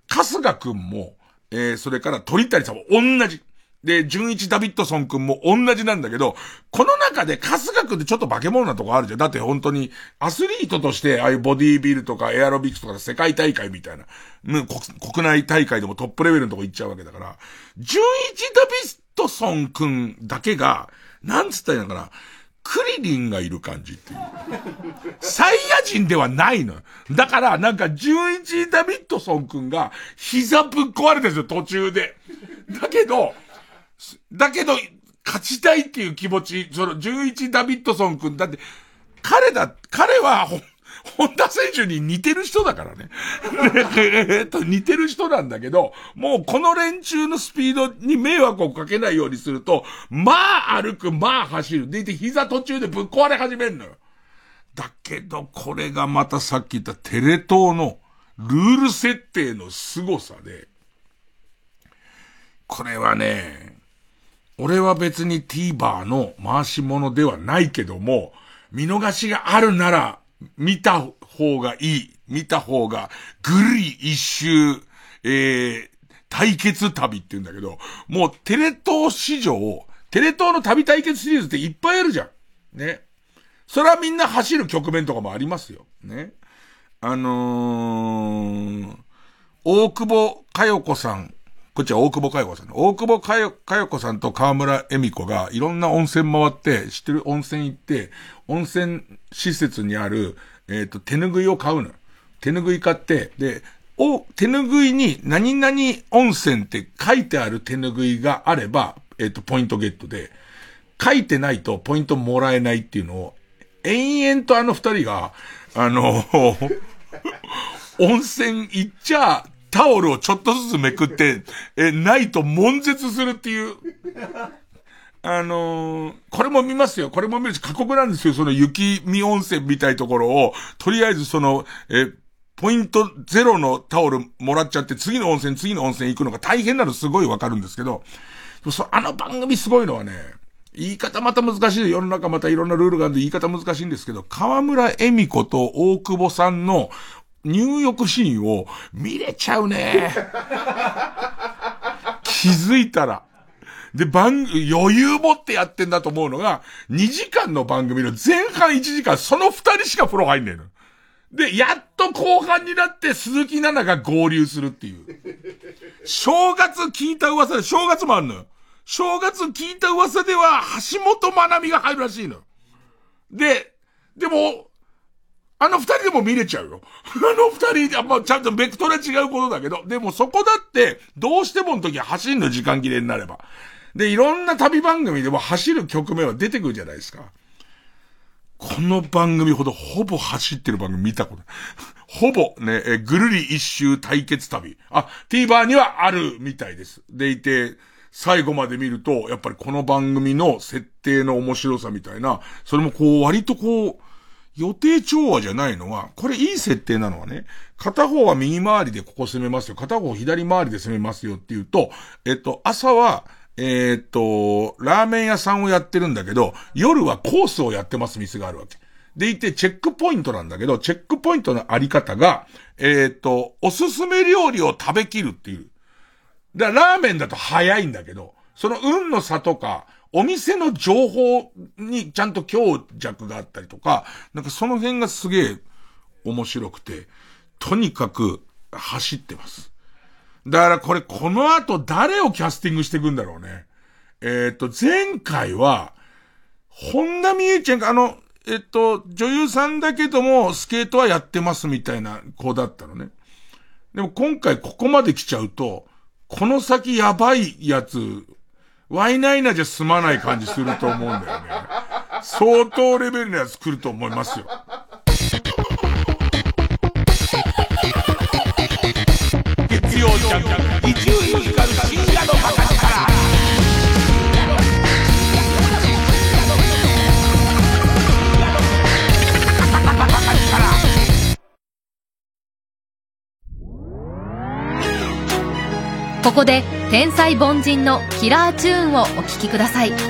S1: 春日くんも、えー、それから鳥谷さんも同じ。で、純一ダビッドソン君も同じなんだけど、この中で春日君ってちょっと化け物なとこあるじゃん。だって本当に、アスリートとして、ああいうボディービルとかエアロビクスとか世界大会みたいな、国内大会でもトップレベルのとこ行っちゃうわけだから、純一ダビッドソン君だけが、なんつったらいいのかな。クリリンがいる感じっていう。サイヤ人ではないの。だから、なんか、11ダビッドソン君が、膝ぶっ壊れてるんですよ、途中で。だけど、だけど、勝ちたいっていう気持ち、その、11ダビッドソン君、だって、彼だ、彼は、本田選手に似てる人だからね。えっと、似てる人なんだけど、もうこの連中のスピードに迷惑をかけないようにすると、まあ歩く、まあ走る。でいて膝途中でぶっ壊れ始めるのよ。だけど、これがまたさっき言ったテレ東のルール設定の凄さで、これはね、俺は別に TVer の回し物ではないけども、見逃しがあるなら、見た方がいい見た方が、ぐるり一周、えー、対決旅って言うんだけど、もうテレ東史上、テレ東の旅対決シリーズっていっぱいあるじゃん。ね。それはみんな走る局面とかもありますよ。ね。あのー、大久保佳代子さん、こっちは大久保佳代子さん。大久保佳代子さんと河村恵美子がいろんな温泉回って、知ってる温泉行って、温泉施設にある、えっ、ー、と、手拭いを買うの。手拭い買って、で、お、手拭いに何々温泉って書いてある手拭いがあれば、えっ、ー、と、ポイントゲットで、書いてないとポイントもらえないっていうのを、延々とあの二人が、あの、温泉行っちゃ、タオルをちょっとずつめくって、え、ないと悶絶するっていう。あのー、これも見ますよ。これも見るし、過酷なんですよ。その雪見温泉みたいところを、とりあえずその、え、ポイントゼロのタオルもらっちゃって、次の温泉、次の温泉行くのが大変なのすごいわかるんですけど、そあの番組すごいのはね、言い方また難しい。世の中またいろんなルールがあるんで言い方難しいんですけど、河村恵美子と大久保さんの入浴シーンを見れちゃうね。気づいたら。で、番、余裕持ってやってんだと思うのが、2時間の番組の前半1時間、その2人しか風呂入んねえの。で、やっと後半になって鈴木奈々が合流するっていう。正月聞いた噂で、正月もあるのよ。正月聞いた噂では、橋本まなみが入るらしいの。で、でも、あの二人でも見れちゃうよ。あの二人、まあ、ちゃんとベクトルは違うことだけど、でもそこだって、どうしてもの時は走るの時間切れになれば。で、いろんな旅番組でも走る局面は出てくるじゃないですか。この番組ほどほぼ走ってる番組見たことない。ほぼね、え、ぐるり一周対決旅。あ、TVer にはあるみたいです。でいて、最後まで見ると、やっぱりこの番組の設定の面白さみたいな、それもこう割とこう、予定調和じゃないのは、これいい設定なのはね、片方は右回りでここ攻めますよ、片方左回りで攻めますよっていうと、えっと、朝は、えー、っと、ラーメン屋さんをやってるんだけど、夜はコースをやってます店があるわけ。でいて、チェックポイントなんだけど、チェックポイントのあり方が、えー、っと、おすすめ料理を食べきるっていう。だラーメンだと早いんだけど、その運の差とか、お店の情報にちゃんと強弱があったりとか、なんかその辺がすげえ面白くて、とにかく走ってます。だからこれこの後誰をキャスティングしていくんだろうね。えっ、ー、と、前回は、本田美恵ちゃんがあの、えっと、女優さんだけども、スケートはやってますみたいな子だったのね。でも今回ここまで来ちゃうと、この先やばいやつ、ワイナイナじゃ済まない感じすると思うんだよね。相当レベルのやつ来ると思いますよ。月曜ジャンク、伊集
S9: ここで天才凡人のキラーチューンをお聴きください。
S12: 音が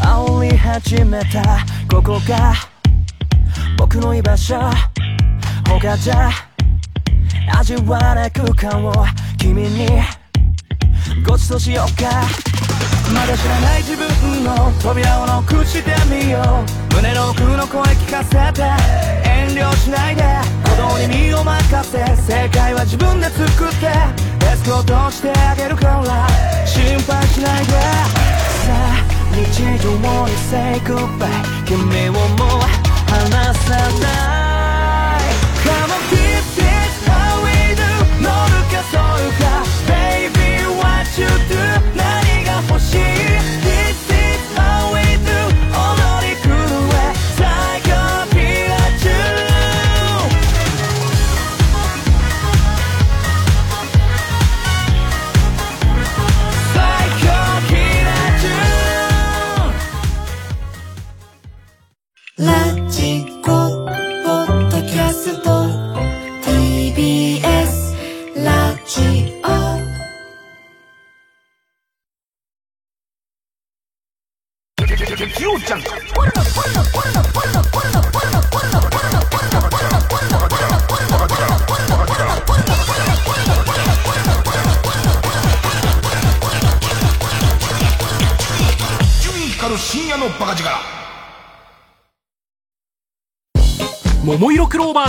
S12: 煽り始めたここが僕の居場所。他じゃ味わない空間を君にごちそうしようか。まだ知らない自分の扉をノックしてみよう。胸の奥の声聞かせて。遠慮しないで。鼓動に身を任せ。正解は自分で作って。エスコートしてあげるから。心配しないで。さあ日常に say goodbye 君をもう離さない。何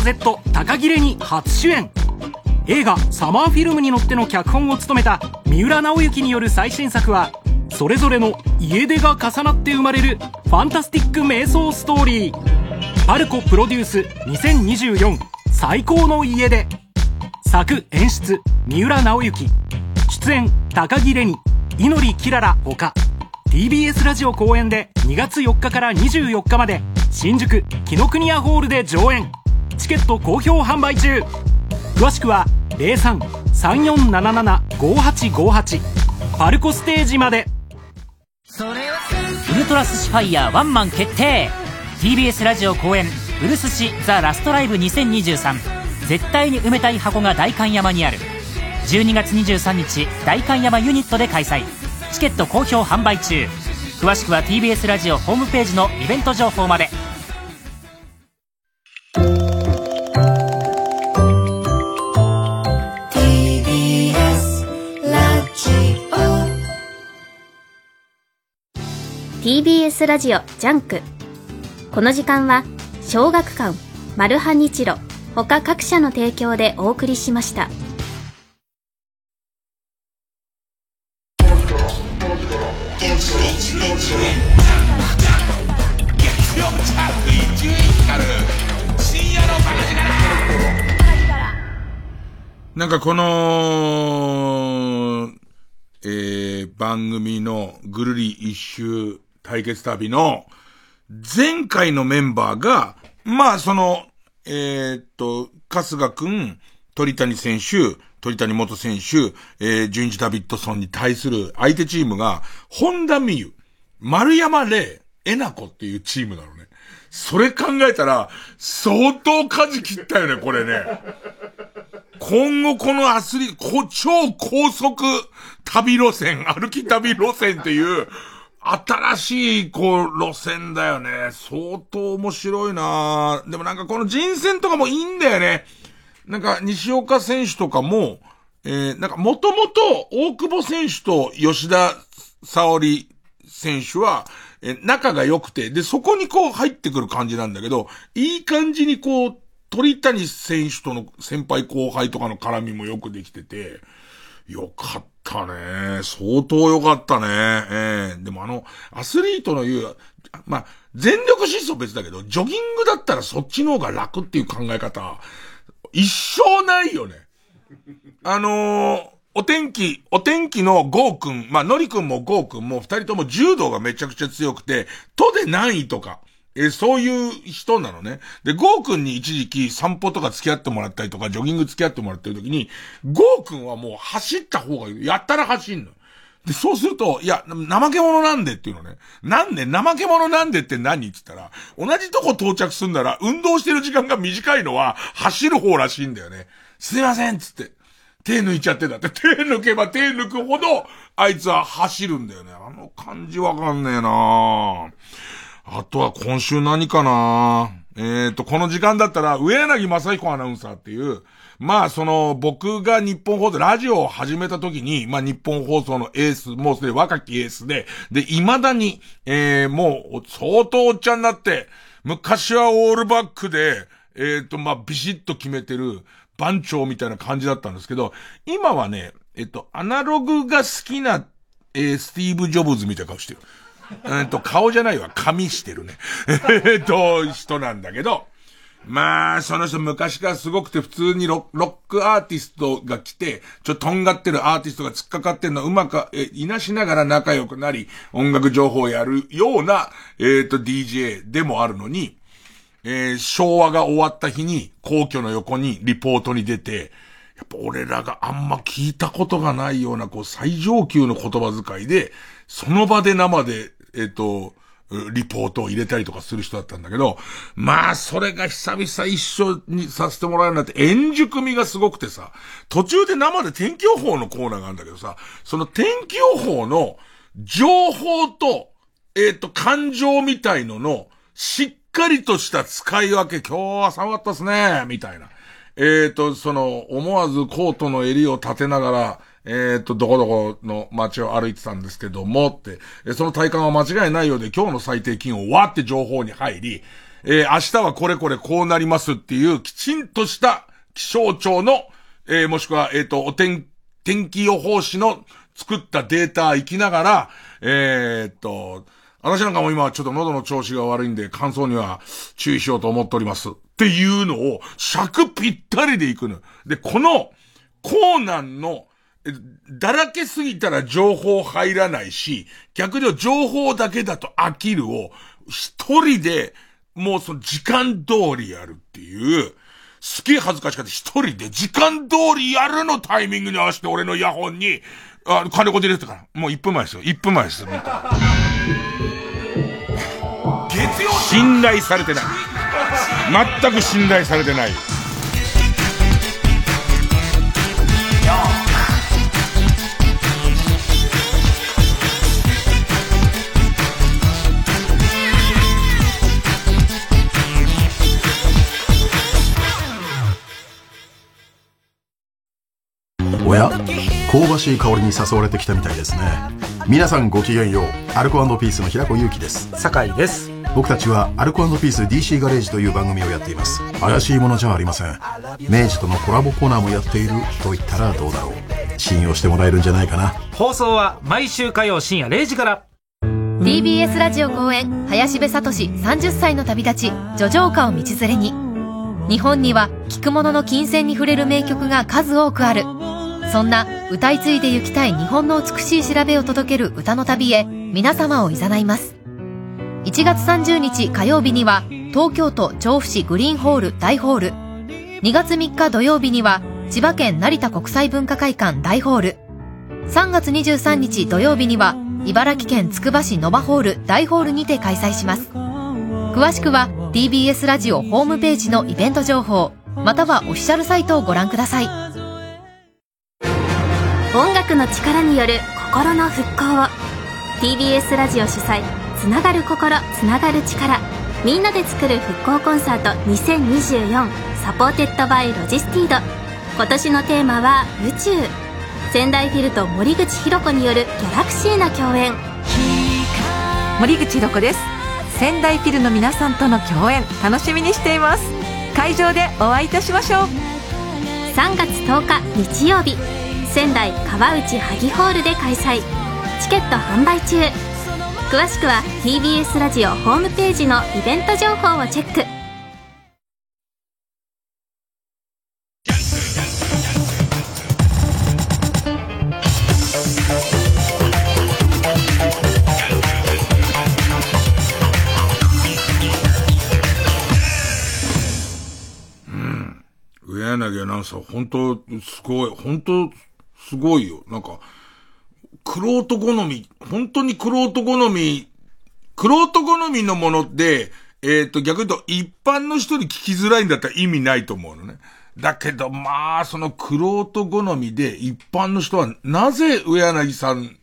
S13: Z 高切れに初主演。映画「サマーフィルム」に乗っての脚本を務めた三浦直之による最新作はそれぞれの家出が重なって生まれるファンタスティック瞑想ストーリー。パルコプロデュース2024最高の家出。作演出三浦直之。出演高木玲に。祈りきららほか TBS ラジオ公演で2月4日から24日まで。新宿紀ノ国屋ホールで上演。チケット好評販売中。詳しくは03-3477-5858パルコステージまで。
S14: ウルトラスシファイヤーワンマン決定。TBS ラジオ公演「ウルスシザ・ラストライブ2023」絶対に埋めたい箱が代官山にある。12月23日代官山ユニットで開催。チケット好評販売中。詳しくは TBS ラジオホームページのイベント情報まで。
S2: TBS ラジオジャンク。この時間は小学館マルハニチロ他各社の提供でお送りしました。
S1: なんかこの、えー、番組のぐるり一周対決旅の前回のメンバーが、まあその、えー、っと、春日くん、鳥谷選手、鳥谷元選手、えー、純一ダビッドソンに対する相手チームが、本田美優、丸山礼、えなこっていうチームなのね。それ考えたら、相当舵切ったよね、これね。今後このアスリート、超高速旅路線、歩き旅路線っていう、新しい、こう、路線だよね。相当面白いなでもなんかこの人選とかもいいんだよね。なんか、西岡選手とかも、えー、なんかもともと、大久保選手と吉田沙織選手は、えー、仲が良くて、で、そこにこう入ってくる感じなんだけど、いい感じにこう、鳥谷選手との先輩後輩とかの絡みもよくできてて、よかったたね。相当よかったね。ええー、でもあの、アスリートの言う、まあ、全力疾走別だけど、ジョギングだったらそっちの方が楽っていう考え方、一生ないよね。あのー、お天気、お天気のゴーくん、まあ、のりくんもゴーくんも二人とも柔道がめちゃくちゃ強くて、都で何位とか、えそういう人なのね。で、ゴーくんに一時期散歩とか付き合ってもらったりとか、ジョギング付き合ってもらってる時に、ゴーくんはもう走った方がいい。やったら走んの。で、そうすると、いや、怠け者なんでっていうのね。なんで、怠け者なんでって何って言ったら、同じとこ到着すんなら、運動してる時間が短いのは、走る方らしいんだよね。すいませんっつって。手抜いちゃってたって。手抜けば手抜くほど、あいつは走るんだよね。あの感じわかんねえなぁあとは今週何かなえっ、ー、と、この時間だったら、上柳正彦アナウンサーっていう、まあ、その、僕が日本放送、ラジオを始めた時に、まあ、日本放送のエース、もうすでに若きエースで、で、未だに、えー、もう、相当おっちゃんになって、昔はオールバックで、えっ、ー、と、まあ、ビシッと決めてる、番長みたいな感じだったんですけど、今はね、えっと、アナログが好きな、えー、スティーブ・ジョブズみたいな顔してる。え っと、顔じゃないわ。髪してるね。えっと、人なんだけど、まあ、その人昔からすごくて普通にロックアーティストが来て、ちょっととんがってるアーティストが突っかかってるのをうまく、え、いなしながら仲良くなり、音楽情報をやるような、えっ、ー、と、DJ でもあるのに、えー、昭和が終わった日に、皇居の横にリポートに出て、やっぱ俺らがあんま聞いたことがないような、こう、最上級の言葉遣いで、その場で生で、えっ、ー、と、リポートを入れたりとかする人だったんだけど、まあ、それが久々一緒にさせてもらえるなって、演じ組みがすごくてさ、途中で生で天気予報のコーナーがあるんだけどさ、その天気予報の情報と、えっ、と、感情みたいのの、しっかりとした使い分け、今日は寒かったですね、みたいな。えっ、と、その、思わずコートの襟を立てながら、えっ、と、どこどこの街を歩いてたんですけども、って、えその体感は間違いないようで、今日の最低気温はって情報に入り、えー明日はこれこれこうなりますっていう、きちんとした気象庁の、えーもしくは、えっ、と、お天、天気予報士の作ったデータ行きながら、えーっと、私なんかも今ちょっと喉の調子が悪いんで乾燥には注意しようと思っております。っていうのを尺ぴったりで行くの。で、このコーナンの、だらけすぎたら情報入らないし、逆に情報だけだと飽きるを一人でもうその時間通りやるっていう、すげえ恥ずかしかった。一人で時間通りやるのタイミングに合わせて俺のイヤホンに、あ、金子ディレクターから。もう1分前ですよ。1分前です。みたいな。月曜信頼されてない。全く信頼されてない。
S15: 香ばしい香りに誘われてきたみたいですね。皆さんごきげんよう。アルコピースの平子祐希です。
S13: 酒井です。
S15: 僕たちはアルコピース DC ガレージという番組をやっています。怪しいものじゃありません。明治とのコラボコーナーもやっていると言ったらどうだろう。信用してもらえるんじゃないかな。
S13: 放送は毎週火曜深夜0時から。
S9: TBS ラジオ公演林部聡30歳の旅立ち叙情歌を道連れに。日本には聴く者の金銭に触れる名曲が数多くある。そんな歌い継いで行きたい日本の美しい調べを届ける歌の旅へ皆様を誘います。1月30日火曜日には東京都調布市グリーンホール大ホール。2月3日土曜日には千葉県成田国際文化会館大ホール。3月23日土曜日には茨城県つくば市ノバホール大ホールにて開催します。詳しくは TBS ラジオホームページのイベント情報またはオフィシャルサイトをご覧ください。
S2: 音楽の力による心の復興を。TBS ラジオ主催つながる心つながる力。みんなで作る復興コンサート2024 supported by LOGISTEED。今年のテーマは宇宙。仙台フィルと森口博子によるギャラクシーな共演。
S16: 森口博子です。仙台フィルの皆さんとの共演楽しみにしています。会場でお会いいたしましょう。
S2: 3月10日日曜日仙台川内萩ホールで開催。チケット販売中。詳しくは TBS ラジオホームページのイベント情報をチェック。
S1: 上柳アナウンサー、本当すごい、本当すごいよ。なんか、クロート好み、本当にクロート好み、クロート好みのものって、えっ、と、逆に言うと、一般の人に聞きづらいんだったら意味ないと思うのね。だけど、まあ、そのクロート好みで、一般の人は、なぜ上柳さん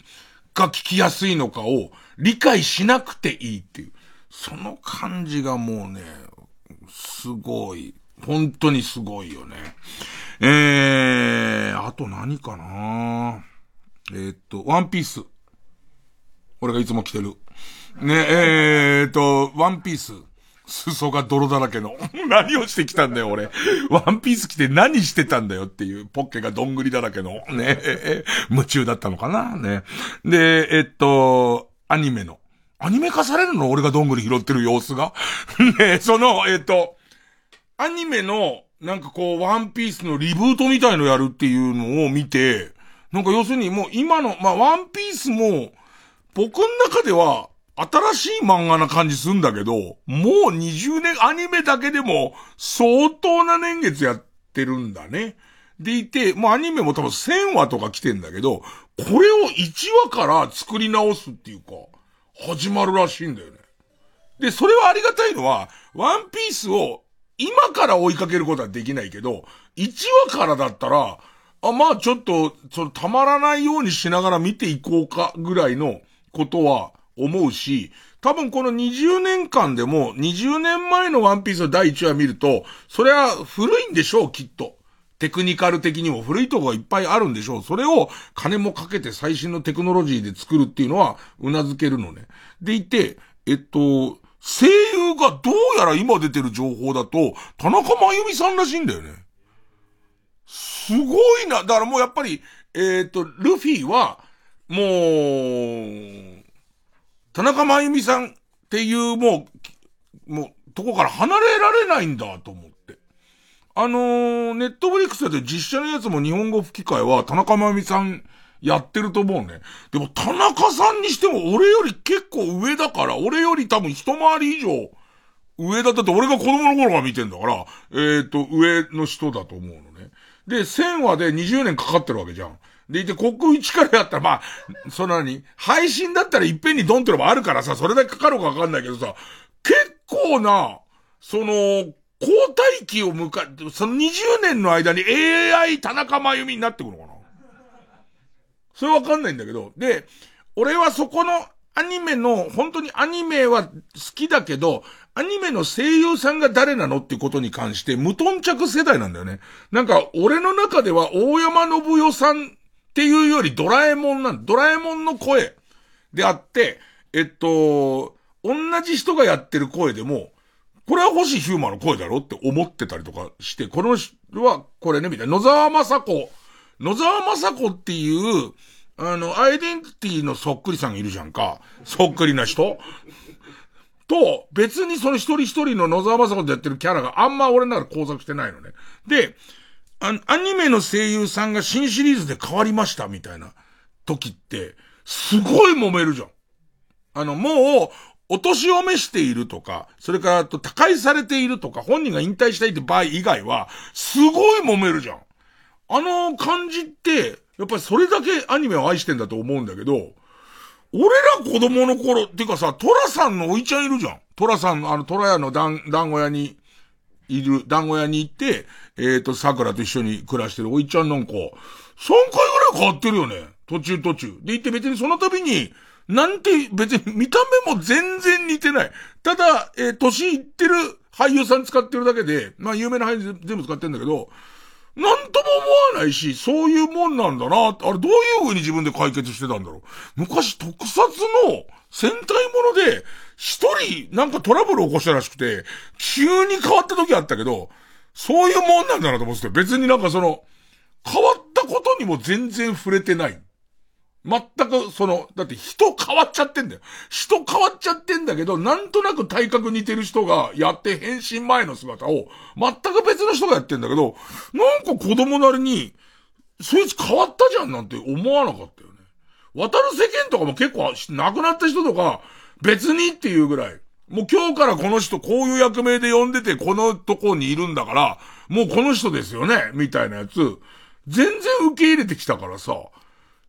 S1: が聞きやすいのかを理解しなくていいっていう。その感じがもうね、すごい。本当にすごいよね。えー、あと何かな？えーっと、ワンピース。俺がいつも着てる。ね、えーっと、ワンピース。裾が泥だらけの。何をしてきたんだよ、俺。ワンピース着て何してたんだよっていう、ポッケがどんぐりだらけの。ね、夢中だったのかな？ね。で、えっと、アニメの。アニメ化されるの？俺がどんぐり拾ってる様子が。ね、その、えっと、アニメの、なんかこう、ワンピースのリブートみたいのやるっていうのを見て、なんか要するにもう今の、まあ、ワンピースも、僕の中では、新しい漫画な感じすんだけど、もう20年、アニメだけでも、相当な年月やってるんだね。でいて、もうアニメも多分1000話とか来てんだけど、これを1話から作り直すっていうか、始まるらしいんだよね。で、それはありがたいのは、ワンピースを今から追いかけることはできないけど、1話からだったら、あ、まあちょっと、その、たまらないようにしながら見ていこうか、ぐらいのことは、思うし、多分この20年間でも、20年前のワンピースの第1話見ると、それは古いんでしょう、きっと。テクニカル的にも古いとこがいっぱいあるんでしょう。それを金もかけて最新のテクノロジーで作るっていうのは、頷けるのね。でいて、えっと、声優がどうやら今出てる情報だと、田中真由美さんらしいんだよね。すごいな。だからもうやっぱり、えっ、と、ルフィは、もう、田中真由美さんっていうもう、もう、とこから離れられないんだと思って。あのー、ネットフリックスで実写のやつも日本語吹き替えは田中真由美さんやってると思うね。でも田中さんにしても俺より結構上だから、俺より多分一回り以上上だったって俺が子供の頃から見てんだから、えっ、ー、と、上の人だと思うのね。で、1000話で20年かかってるわけじゃん。でいて、国一からやったら、まあ、その何配信だったらいっぺんにドンってのもあるからさ、それだけかかるかわかんないけどさ、結構な、その、交代期を迎え、その20年の間に AI 田中真由美になってくるのかなそれわかんないんだけど、で、俺はそこのアニメの、本当にアニメは好きだけど、アニメの声優さんが誰なのってことに関して無頓着世代なんだよね。なんか、俺の中では大山信代さんっていうよりドラえもんなんドラえもんの声であって、えっと、同じ人がやってる声でも、これは星ヒューマンの声だろって思ってたりとかして、この人はこれね、みたいな。野沢雅子。野沢雅子っていう、あの、アイデンティティのそっくりさんがいるじゃんか。そっくりな人と、別にその一人一人の野沢雅子でやってるキャラがあんま俺の中で工作してないのね。で、アアニメの声優さんが新シリーズで変わりましたみたいな時って、すごい揉めるじゃん。あの、もう、お年を召しているとか、それからと、他界されているとか、本人が引退したいって場合以外は、すごい揉めるじゃん。あの感じって、やっぱりそれだけアニメを愛してんだと思うんだけど、俺ら子供の頃、ってかさ、トラさんのおいちゃんいるじゃん。トラさん、あの、トラ屋の団、団子屋に、いる、団子屋に行って、えっ、ー、と、桜と一緒に暮らしてるおいちゃんなんか、3回ぐらい変わってるよね。途中途中。で行って別にその度に、なんて、別に見た目も全然似てない。ただ、えー、年いってる俳優さん使ってるだけで、まあ有名な俳優全部使ってるんだけど、なんとも思わないし、そういうもんなんだな。あれどういう風に自分で解決してたんだろう。昔特撮の戦隊もので、一人なんかトラブル起こしたらしくて、急に変わった時あったけど、そういうもんなんだなと思ってて、別になんかその、変わったことにも全然触れてない。全く、その、だって人変わっちゃってんだよ。人変わっちゃってんだけど、なんとなく体格似てる人がやって変身前の姿を、全く別の人がやってんだけど、なんか子供なりに、そいつ変わったじゃんなんて思わなかったよね。渡る世間とかも結構亡くなった人とか、別にっていうぐらい。もう今日からこの人こういう役名で呼んでてこのとこにいるんだから、もうこの人ですよねみたいなやつ、全然受け入れてきたからさ、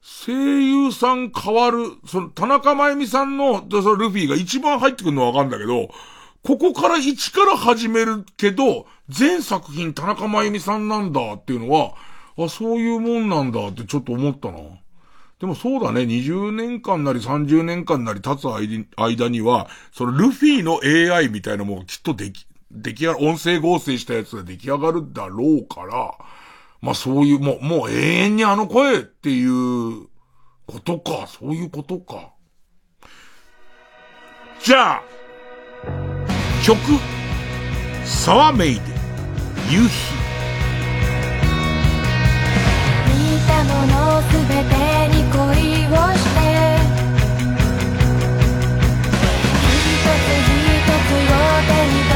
S1: 声優さん変わる、その、田中真由美さんの、そのルフィが一番入ってくるのはわかるんだけど、ここから一から始めるけど、全作品田中真由美さんなんだっていうのは、あ、そういうもんなんだってちょっと思ったな。でもそうだね、20年間なり30年間なり経つ間には、そのルフィの AI みたいなもんきっとでき、出来上がる、音声合成したやつが出来上がるだろうから、まあそういう、もう、もう永遠にあの声っていうことか、そういうことか。じゃあ、曲、沢メイで、夕日。
S12: 見たものすべてに恋をして一つ一つを手に取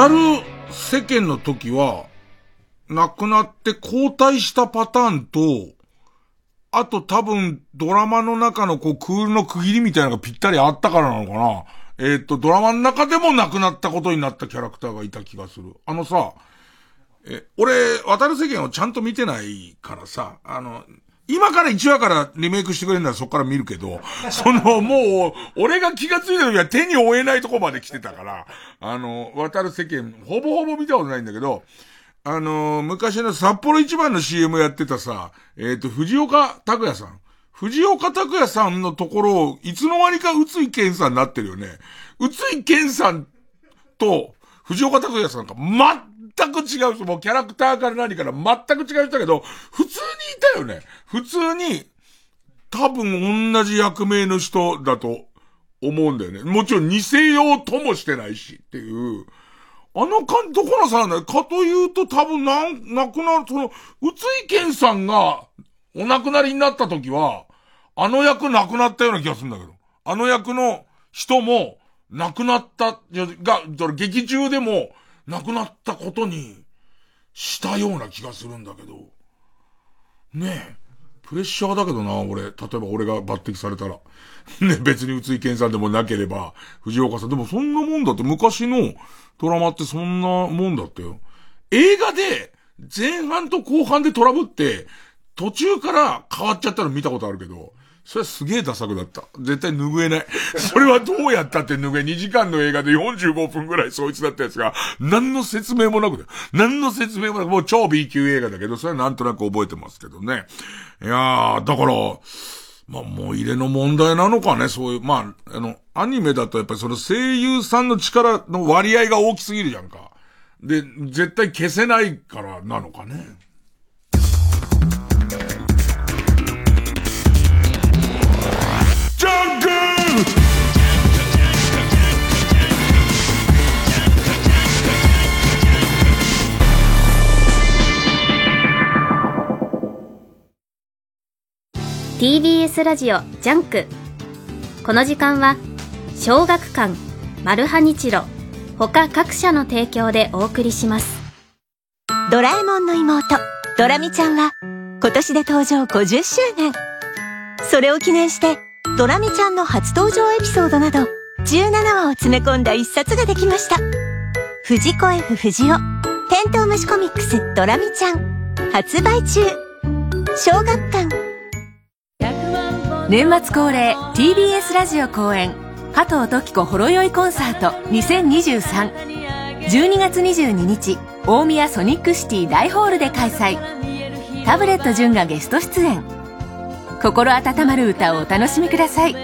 S1: 渡る世間の時は、亡くなって交代したパターンと、あと多分ドラマの中のこうクールの区切りみたいなのがぴったりあったからなのかな。えっ、ー、と、ドラマの中でも亡くなったことになったキャラクターがいた気がする。あのさ、え、俺、渡る世間をちゃんと見てないからさ、あの、今から1話からリメイクしてくれるならそこから見るけど、その、もう、俺が気がついた時は手に負えないとこまで来てたから、あの、渡る世間、ほぼほぼ見たことないんだけど、あの昔の札幌一番の CM やってたさ、えっ、ー、と、藤岡拓也さん。藤岡拓也さんのところを、いつの間にか宇津井健さんになってるよね。宇津井健さんと、藤岡拓也さんが全く違う。もうキャラクターから何から全く違う人だけど、普通にいたよね。普通に、多分同じ役名の人だと思うんだよね。もちろん似せようともしてないしっていう。あの感じ、どこのさ、ね、かというと多分なん、亡くなる、その、宇津井健さんがお亡くなりになった時は、あの役亡くなったような気がするんだけど。あの役の人も亡くなった、が、劇中でも亡くなったことにしたような気がするんだけど。ねえ。プレッシャーだけどな、俺。例えば俺が抜擢されたら。ね、別に宇津井健さんでもなければ、藤岡さん。でもそんなもんだって昔のドラマってそんなもんだったよ。映画で前半と後半でトラブって、途中から変わっちゃったの見たことあるけど、それはすげえダサくだった。絶対拭えない。それはどうやったって拭え。2時間の映画で45分ぐらいそいつだったやつが、何の説明もなくて。何の説明もなく、もう超 B 級映画だけど、それはなんとなく覚えてますけどね。いやー、だから、まあ、もう入れの問題なのかね、そういう、まあ、あの、アニメだとやっぱりその声優さんの力の割合が大きすぎるじゃんか。で、絶対消せないからなのかね。
S2: TBS ラジオジャンク。この時間は小学館マルハニチロ他各社の提供でお送りします。
S3: ドラえもんの妹ドラミちゃんは今年で登場50周年それを記念してドラミちゃんの初登場エピソードなど17話を詰め込んだ一冊ができました。藤子 F 不二雄テントウムシコミックスドラミちゃん発売中。小学館
S16: 年末恒例 TBS ラジオ公演加藤登紀子ほろ酔いコンサート202312月22日大宮ソニックシティ大ホールで開催。タブレット純がゲスト出演。心温まる歌をお楽しみください。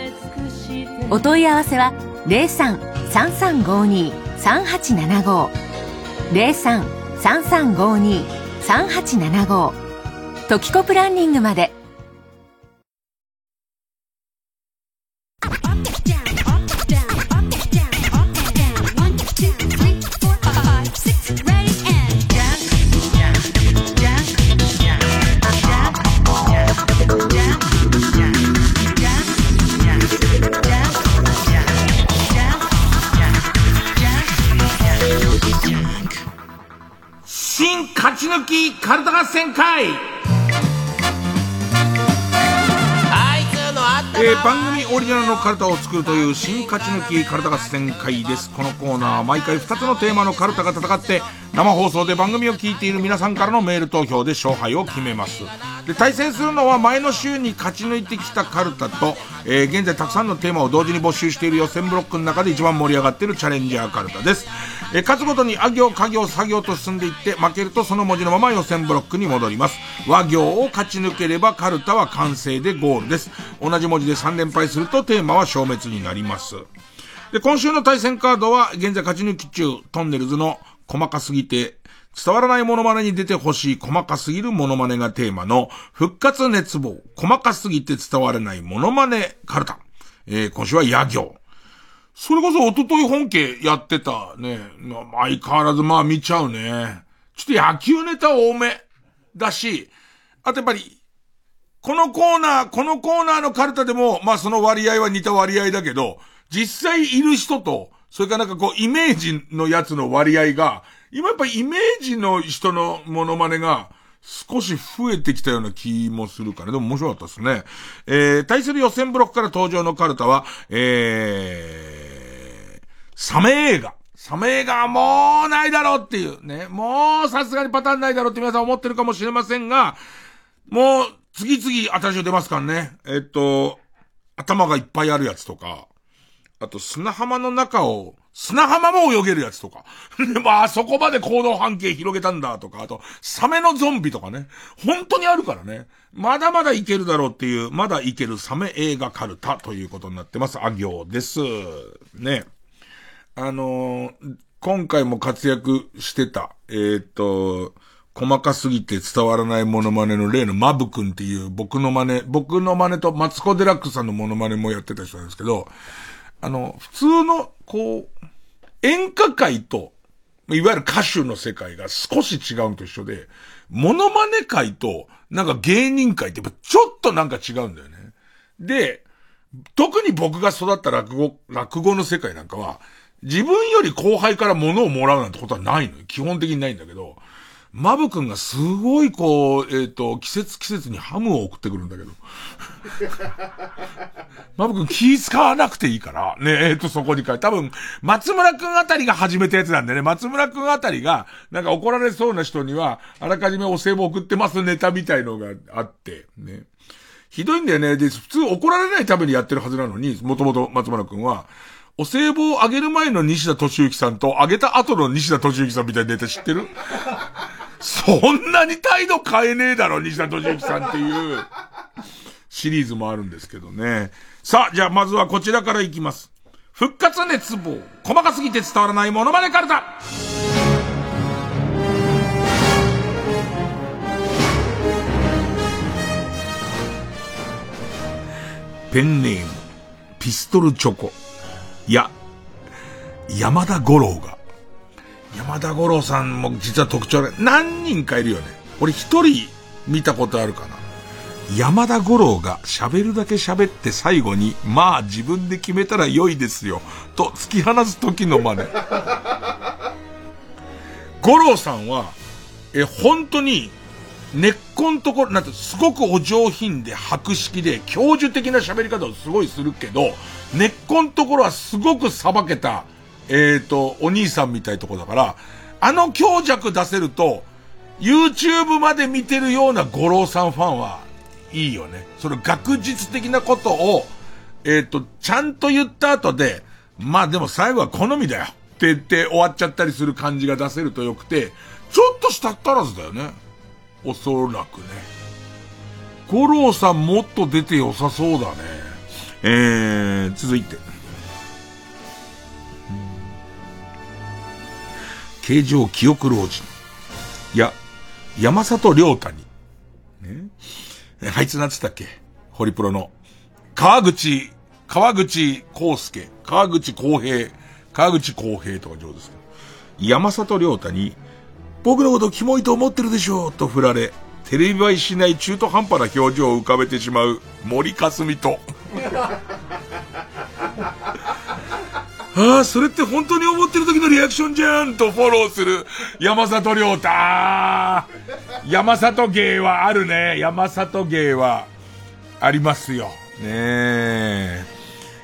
S16: お問い合わせは03-3352-3875 03-3352-3875トキコプランニングまで。
S1: カルタ合戦会えー、番組オリジナルのカルタを作るという新勝ち抜きカルタ合戦会です。このコーナーは毎回2つのテーマのカルタが戦って生放送で番組を聞いている皆さんからのメール投票で勝敗を決めます。で、対戦するのは前の週に勝ち抜いてきたカルタと、えー、現在たくさんのテーマを同時に募集している予選ブロックの中で一番盛り上がっているチャレンジャーカルタです。えー、勝つごとにあ行、家行、作業と進んでいって、負けるとその文字のまま予選ブロックに戻ります。和行を勝ち抜ければカルタは完成でゴールです。同じ文字で3連敗するとテーマは消滅になります。で、今週の対戦カードは現在勝ち抜き中、トンネルズの細かすぎて伝わらないモノマネに出てほしい細かすぎるモノマネがテーマの復活熱望、細かすぎて伝わらないモノマネカルタ。えー、今週は野行。それこそ一昨日本家やってたね、まあ相変わらずまあ見ちゃうね。ちょっと野球ネタ多めだし、あとやっぱり、このコーナー、このコーナーのカルタでも、まあその割合は似た割合だけど、実際いる人と、それからなんかこう、イメージのやつの割合が、今やっぱイメージの人のモノマネが、少し増えてきたような気もするから、でも面白かったですね。えー、対する予選ブロックから登場のカルタは、えー、サメ映画。サメ映画はもうないだろうっていうね。もうさすがにパターンないだろうって皆さん思ってるかもしれませんが、もう次々新しい出ますからね。えっと、頭がいっぱいあるやつとか、あと砂浜の中を、砂浜も泳げるやつとか。で、まあ、そこまで行動半径広げたんだとか、あと、サメのゾンビとかね。本当にあるからね。まだまだいけるだろうっていう、まだいけるサメ映画カルタということになってます。あ行です。ね。あのー、今回も活躍してた、えー、っと、細かすぎて伝わらないモノマネの例のマブ君っていう僕の真似、僕の真似とマツコデラックスさんのモノマネもやってた人なんですけど、あの、普通の、こう、演歌界と、いわゆる歌手の世界が少し違うのと一緒で、モノマネ界と、なんか芸人界ってやっぱちょっとなんか違うんだよね。で、特に僕が育った落語、落語の世界なんかは、自分より後輩から物をもらうなんてことはないのよ。基本的にないんだけど、マブ君がすごいこう、えっ、ー、と、季節季節にハムを送ってくるんだけど。マブ君気使わなくていいから、ね、えっ、ー、と、そこに書い、多分、松村君あたりが始めたやつなんでね、松村君あたりが、なんか怒られそうな人には、あらかじめお歳暮送ってますネタみたいのがあって、ね。ひどいんだよね。で、普通怒られないためにやってるはずなのに、もともと松村君は、お歳暮をあげる前の西田敏行さんと、あげた後の西田敏行さんみたいなネタ知ってる？そんなに態度変えねえだろ、西田敏行さんっていうシリーズもあるんですけどね。さあ、じゃあまずはこちらからいきます。復活熱望。細かすぎて伝わらないモノマネカルタ。ペンネーム、ピストルチョコ。いや、山田五郎が、山田五郎さんも実は特徴で、何人かいるよね。俺一人見たことあるかな。山田五郎が喋るだけ喋って最後に、まあ自分で決めたら良いですよ、と突き放す時の真似。五郎さんは、え、本当に、根っこのところ、なんて、すごくお上品で博識で、教授的な喋り方をすごいするけど、根っこのところはすごく裁けた、えっ、ー、と、お兄さんみたいとこだから、あの強弱出せると、YouTube まで見てるような五郎さんファンはいいよね。その学術的なことを、えっ、ー、と、ちゃんと言った後で、まあでも最後は好みだよって言って終わっちゃったりする感じが出せるとよくて、ちょっとしたったらずだよね。おそらくね。五郎さんもっと出て良さそうだね。えー、続いて。形状記憶老人。いや、山里亮太に。ね？あいつなんつったっけ？ホリプロの。川口、川口康介、川口康平、川口康平とか上手ですけど。山里亮太に、僕のことキモいと思ってるでしょうと振られ、テレビ映えしない中途半端な表情を浮かべてしまう森かすみと。ああ、それって本当に思ってる時のリアクションじゃんとフォローする山里亮太。山里芸はあるね。山里芸はありますよ。ねえ。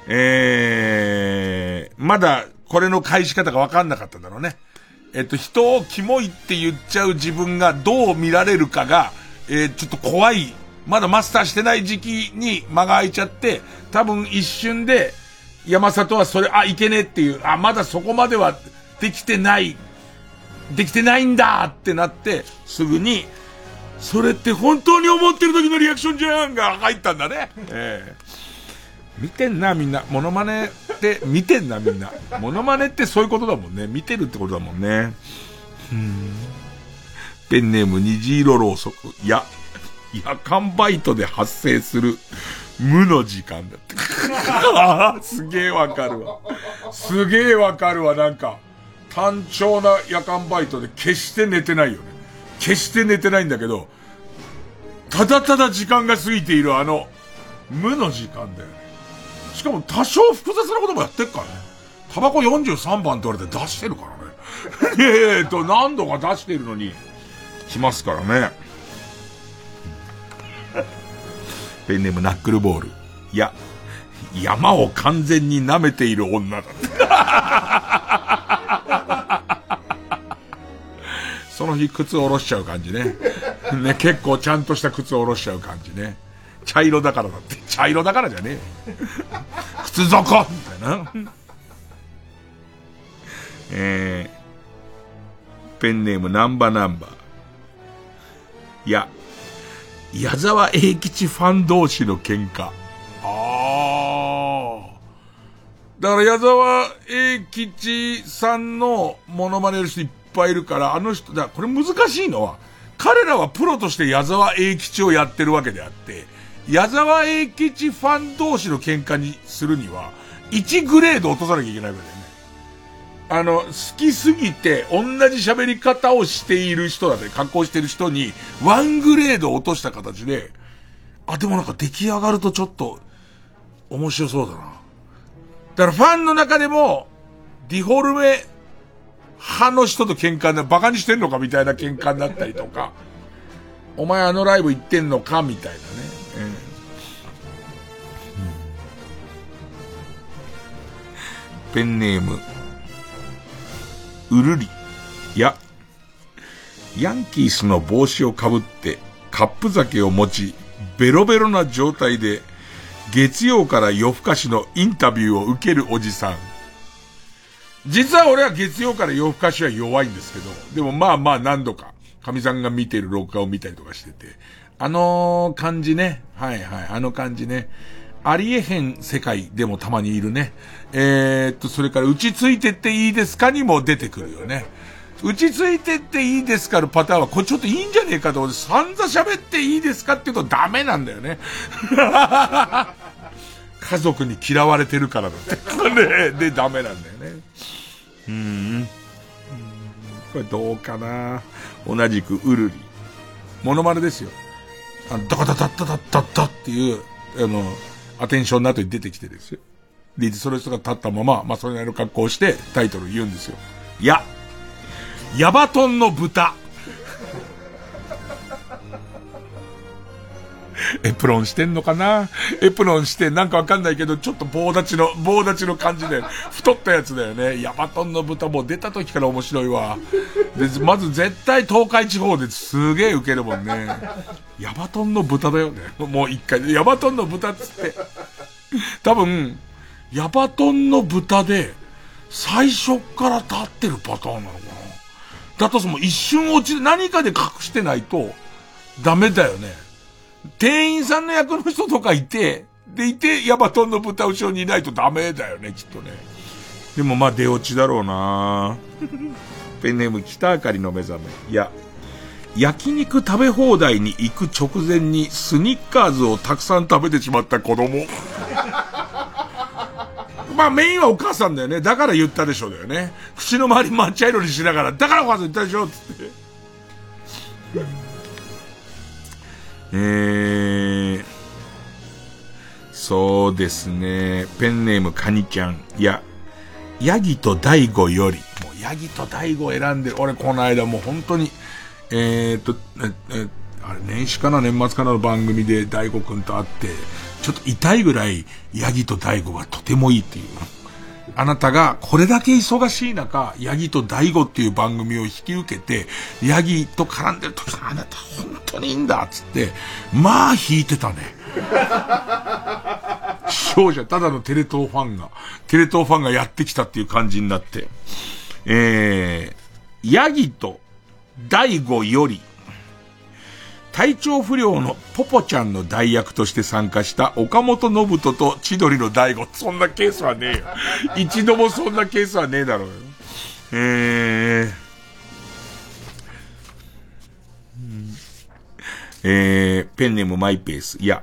S1: えー、まだこれの返し方がわかんなかったんだろうね。えっと、人をキモいって言っちゃう自分がどう見られるかが、えー、ちょっと怖い。まだマスターしてない時期に間が空いちゃって、多分一瞬で、山里はそれ、あ、いけねえっていう、あ、まだそこまではできてない、できてないんだってなって、すぐに、それって本当に思ってる時のリアクションじゃんが入ったんだね。ええ見てんな、みんな。モノマネって見てんな、みんな。モノマネってそういうことだもんね。見てるってことだもんね。うん。ペンネーム虹色ろうそく。や、夜間バイトで発生する無の時間だって。すげえわかるわ。すげえわかるわ、なんか。単調な夜間バイトで決して寝てないよね。決して寝てないんだけど、ただただ時間が過ぎているあの、無の時間だよね。しかも多少複雑なこともやってっからね。タバコ43番って言われて出してるからね。いやいや、と何度か出してるのに、来ますからね。ペンネームナックルボール。いや、山を完全に舐めている女だって。その日靴を下ろしちゃう感じね。ね、結構ちゃんとした靴を下ろしちゃう感じね。茶色だからだって。茶色だからじゃねえ。靴底みたいな。えー、ペンネームナンバナンバー。いや、矢沢永吉ファン同士の喧嘩。ああ。だから矢沢永吉さんのモノマネる人いっぱいいるから、あの人、だこれ難しいのは、彼らはプロとして矢沢永吉をやってるわけであって、矢沢永吉ファン同士の喧嘩にするには、1グレード落とさなきゃいけないわけだよね。あの、好きすぎて、同じ喋り方をしている人だったり、格好してる人に、ワングレード落とした形で、あ、でもなんか出来上がるとちょっと、面白そうだな。だからファンの中でも、ディフォルメ派の人と喧嘩で、バカにしてんのかみたいな喧嘩になったりとか、お前あのライブ行ってんのかみたいなね。うんペンネーム、うるり。や、ヤンキースの帽子をかぶって、カップ酒を持ち、ベロベロな状態で、月曜から夜更かしのインタビューを受けるおじさん。実は俺は月曜から夜更かしは弱いんですけど、でもまあまあ何度か、神さんが見てる録画を見たりとかしてて、あの感じね、はいはい、あの感じね、ありえへん世界でもたまにいるね。えー、っと、それから、打ちついてっていいですか？にも出てくるよね。打ちついてっていいですか？のパターンは、これちょっといいんじゃねえかと思って、散々喋っていいですかって言うとダメなんだよね。家族に嫌われてるからだって。ね、で、ダメなんだよね。うん。これどうかな？同じく、うるり。モノマネですよ。あの、ダカダダッダダッダッダっていう、あの、アテンションの後に出てきてですよ。で、その人が立ったまま、まあ、それなりの格好をしてタイトル言うんですよ。いや、ヤバトンの豚。エプロンしてんのかな？エプロンしてなんかわかんないけど、ちょっと棒立ちの、棒立ちの感じで、太ったやつだよね。ヤバトンの豚も出た時から面白いわ。で、まず絶対東海地方ですげえウケるもんね。ヤバトンの豚だよね。もう一回。ヤバトンの豚っつって。多分、ヤバトンの豚で、最初から立ってるパターンなのかな。だとしても一瞬落ちる、何かで隠してないと、ダメだよね。店員さんの役の人とかいて、でいて、ヤバトンの豚後ろにいないとダメだよね、きっとね。でもまあ出落ちだろうな ペンネーム北あかりの目覚め。いや、焼肉食べ放題に行く直前にスニッカーズをたくさん食べてしまった子供。まあメインはお母さんだよね。だから言ったでしょだよね。口の周り抹茶色にしながら、だからお母さん言ったでしょつって。えー、そうですね。ペンネームカニちゃん。いや、ヤギと大悟より、もうヤギと大悟選んでる、俺この間もう本当に、えー、っと、え、あれ年始かな年末かなの番組で大悟くんと会って、ちょっと痛いぐらい、ヤギと大悟がとてもいいっていう。あなたがこれだけ忙しい中、ヤギと大悟っていう番組を引き受けて、ヤギと絡んでる時あなた本当にいいんだっつって、まあ引いてたね。少女、ただのテレ東ファンが、テレ東ファンがやってきたっていう感じになって、えー、ヤギと大悟より、体調不良のポポちゃんの代役として参加した岡本信人と千鳥の大悟。そんなケースはねえよ。一度もそんなケースはねえだろうよ。えー、えー、ペンネームマイペース。いや、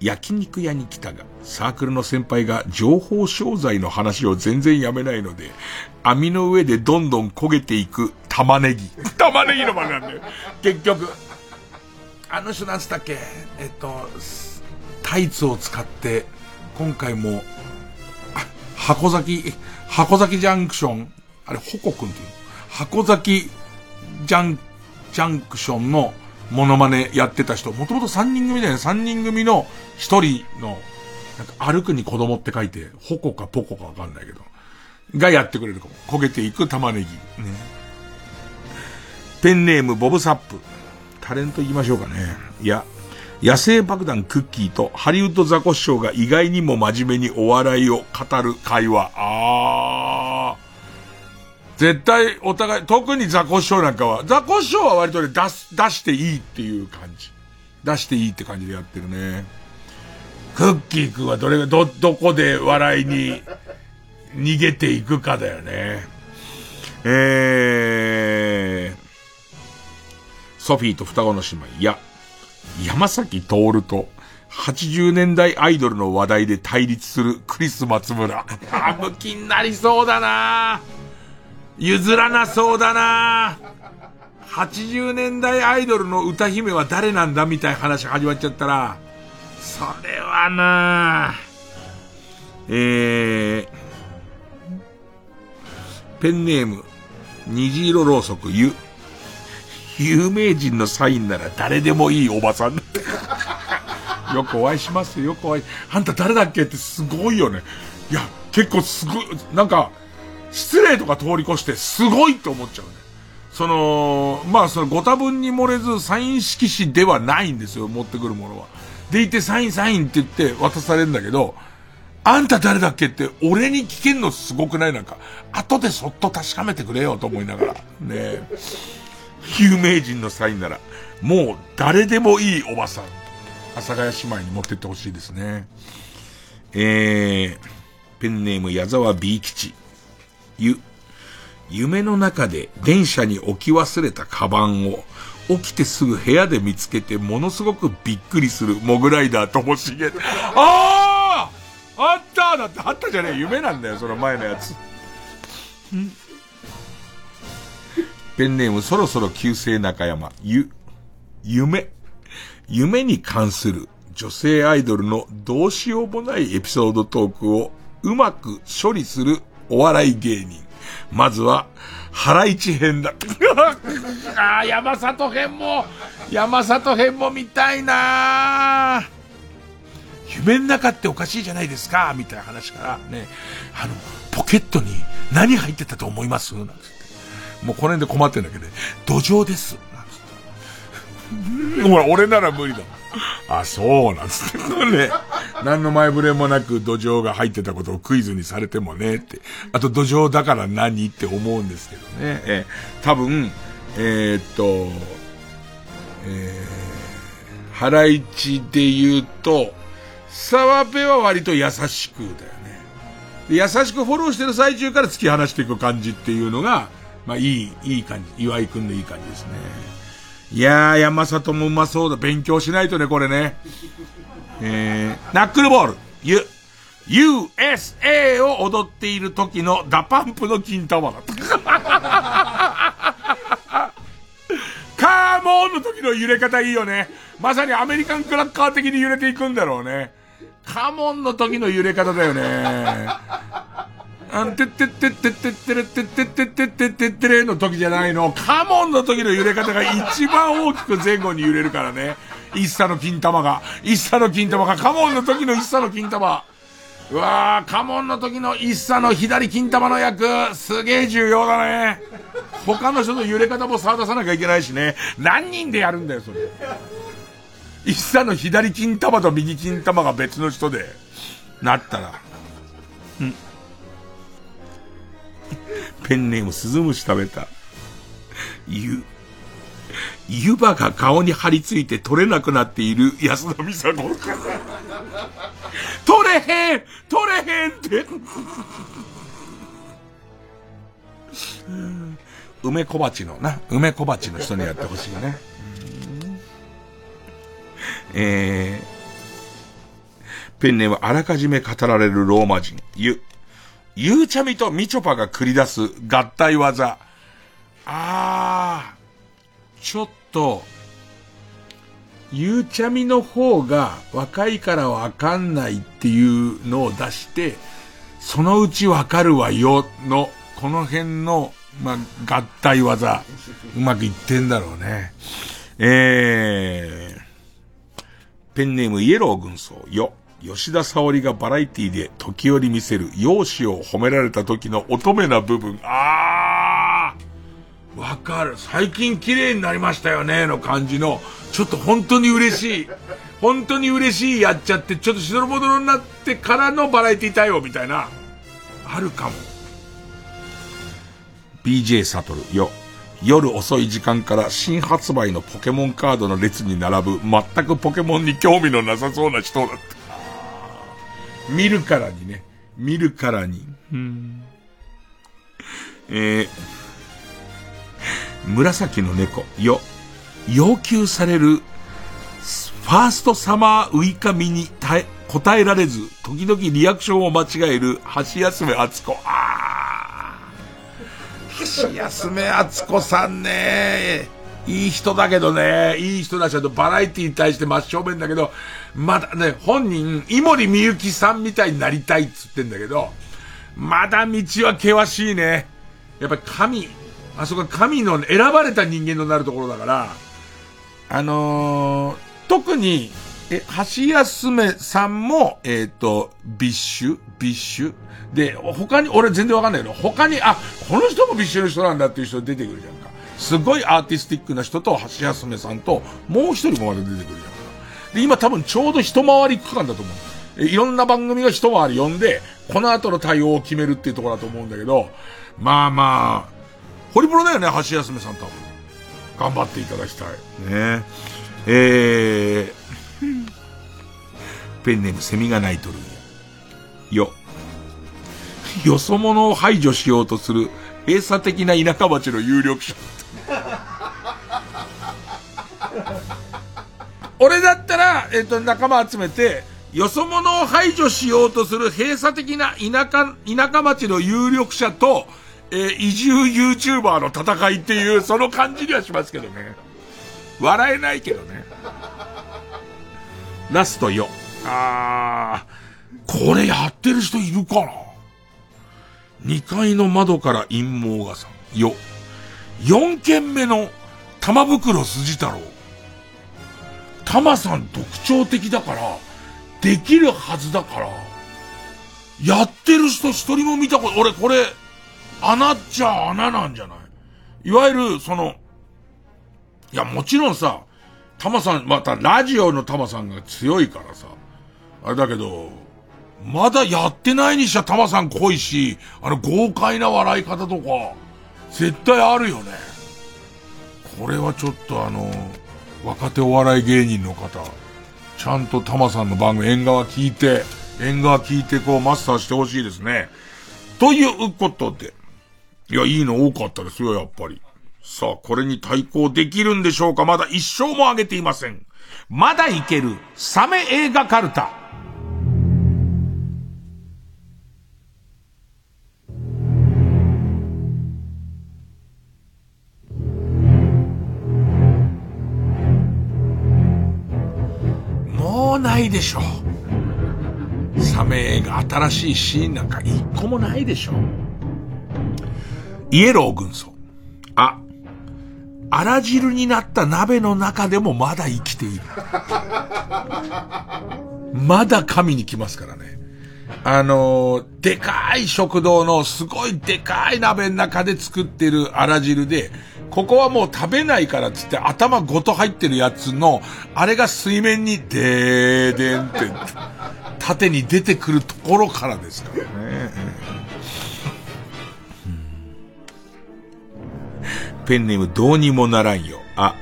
S1: 焼肉屋に来たが、サークルの先輩が情報商材の話を全然やめないので、網の上でどんどん焦げていく玉ねぎ。玉ねぎの漫画なんだよ。結局。あの人なんつったっけ？えっと、タイツを使って、今回も、箱崎、箱崎ジャンクション、あれ、ホコ君っていう箱崎ジャン、ジャンクションのモノマネやってた人、もともと3人組だよね。3人組の1人の、なんか歩くに子供って書いて、ホコかポコかわかんないけど、がやってくれるかも。焦げていく玉ねぎ。ね。ペンネームボブサップ。タレント言いましょうかね。いや、野生爆弾クッキーとハリウッドザコシショウが意外にも真面目にお笑いを語る会話。あー。絶対お互い、特にザコシショウなんかは、ザコシショウは割とね、出す、出していいっていう感じ。出していいって感じでやってるね。クッキーくんはどれが、ど、どこで笑いに逃げていくかだよね。えー、ソフィーと双子の姉妹。や、山崎徹と80年代アイドルの話題で対立するクリス松村。あ、向きになりそうだな譲らなそうだな80年代アイドルの歌姫は誰なんだみたいな話始まっちゃったら、それはなえー、ペンネーム、虹色ろうそくゆ。有名人のサインなら誰でもいいおばさん。よくお会いしますよ、よくお会い。あんた誰だっけってすごいよね。いや、結構すごい、なんか、失礼とか通り越してすごいって思っちゃうね。その、まあそのご多分に漏れずサイン色紙ではないんですよ、持ってくるものは。でいてサインサインって言って渡されるんだけど、あんた誰だっけって俺に聞けんのすごくない？なんか、後でそっと確かめてくれよと思いながら。ねえ有名人のサインなら、もう誰でもいいおばさん。阿佐ヶ谷姉妹に持ってってほしいですね。えー、ペンネーム矢沢 B 吉。ゆ、夢の中で電車に置き忘れたカバンを起きてすぐ部屋で見つけてものすごくびっくりするモグライダーともしげ。あああっただってあったじゃねえ夢なんだよ、その前のやつ。ペンネームそろそろ旧姓中山。ゆ、夢。夢に関する女性アイドルのどうしようもないエピソードトークをうまく処理するお笑い芸人。まずは、原市編だ。ああ、山里編も、山里編も見たいな夢の中っておかしいじゃないですか、みたいな話から、ね、あの、ポケットに何入ってたと思います？なんて。もうこの辺で困ってんだけど、土壌です。ほら、俺なら無理だ。あ、そうなんつって。ね。何の前触れもなく土壌が入ってたことをクイズにされてもね、って。あと土壌だから何って思うんですけどね。え多分、えー、っと、えー、ハライチで言うと、澤部は割と優しくだよね。優しくフォローしてる最中から突き放していく感じっていうのが、まあいい、いい感じ。岩井くんのいい感じですね。いやー、山里もうまそうだ。勉強しないとね、これね。えー、ナックルボール。ゆ、USA を踊っている時の DA PUMP の金玉だった。カーモンの時の揺れ方いいよね。まさにアメリカンクラッカー的に揺れていくんだろうね。カモンの時の揺れ方だよね。あんてってってってってってれってってってってってってってれの時じゃないの。カモンの時の揺れ方が一番大きく前後に揺れるからね。一茶の金玉が。一茶の金玉が。カモンの時の一茶の金玉。うわー、カモンの時の一茶の左金玉の役、すげえ重要だね。他の人の揺れ方も触らさなきゃいけないしね。何人でやるんだよ、それ。一茶の左金玉と右金玉が別の人で、なったら。うん。ペンネームスズムシ食べた。ゆ、湯葉が顔に張り付いて取れなくなっている安田美沙子。取れへん取れへんって。梅小鉢のな、梅小鉢の人にやってほしいね。えー、ペンネームあらかじめ語られるローマ人、ゆ、ゆうちゃみとみちょぱが繰り出す合体技。あー、ちょっと、ゆうちゃみの方が若いからわかんないっていうのを出して、そのうちわかるわよの、この辺の、まあ、合体技、うまくいってんだろうね。えー、ペンネームイエロー軍曹よ。吉田沙織がバラエティで時折見せる容姿を褒められた時の乙女な部分。あーわかる。最近綺麗になりましたよね、の感じの、ちょっと本当に嬉しい。本当に嬉しいやっちゃって、ちょっとしどろもどろになってからのバラエティ対応みたいな。あるかも。BJ サトルよ。夜遅い時間から新発売のポケモンカードの列に並ぶ全くポケモンに興味のなさそうな人だった。見るからにね。見るからに。うんえー、紫の猫よ。要求されるファーストサマーウイカミに答えられず、時々リアクションを間違える橋休め敦子。あー。橋休め敦子さんね。いい人だけどね、いい人だし、とバラエティに対して真正面だけど、まだね、本人、井森美幸さんみたいになりたいっつってんだけど、まだ道は険しいね。やっぱり神、あそこは神の選ばれた人間のなるところだから、あのー、特に、え、ハシヤスメさんも、えっ、ー、と、 BiSH？BiSH？で、他に、俺全然わかんないけど、他に、あ、この人も BiSH の人なんだっていう人出てくるじゃんか。すごいアーティスティックな人と、ハシヤスメさんと、もう一人もまだ出てくるじゃん。で、今多分ちょうど一回り区間だと思う。え、いろんな番組が一回り呼んで、この後の対応を決めるっていうところだと思うんだけど、まあまあ、ホリプロだよね、橋休めさん多分。頑張っていただきたい。ねええー、ペンネームセミが鳴いとるよ。よそ者を排除しようとする閉鎖的な田舎町の有力者。俺だったら、えっ、と、仲間集めて、よそ者を排除しようとする閉鎖的な田舎、田舎町の有力者と、えー、移住 YouTuber の戦いっていう、その感じにはしますけどね。笑えないけどね。ラストよ。あー、これやってる人いるかな ?2 階の窓から陰謀がさ、よ。4軒目の玉袋筋太郎。玉さん特徴的だから、できるはずだから、やってる人一人も見たこと、俺これ、穴っちゃ穴なんじゃない？いわゆる、その、いや、もちろんさ、タマさん、またラジオのタマさんが強いからさ、あれだけど、まだやってないにしちゃタマさん濃いし、あの豪快な笑い方とか、絶対あるよね。これはちょっとあの、若手お笑い芸人の方、ちゃんとタマさんの番組縁側聞いて、縁側聞いてこうマスターしてほしいですね。ということで。いや、いいの多かったですよ、やっぱり。さあ、これに対抗できるんでしょうか？まだ一生も上げていません。まだいける、サメ映画カルタ。ないでしょう。サメ映画新しいシーンなんか一個もないでしょう。イエロー軍曹。あ、あら汁になった鍋の中でもまだ生きている。まだ神に来ますからね。あのー、でかい食堂のすごいでかい鍋の中で作ってるあら汁で、ここはもう食べないからっつって頭ごと入ってるやつの、あれが水面にでーでんって、縦に出てくるところからですからね。ペンネームどうにもならんよ。あ、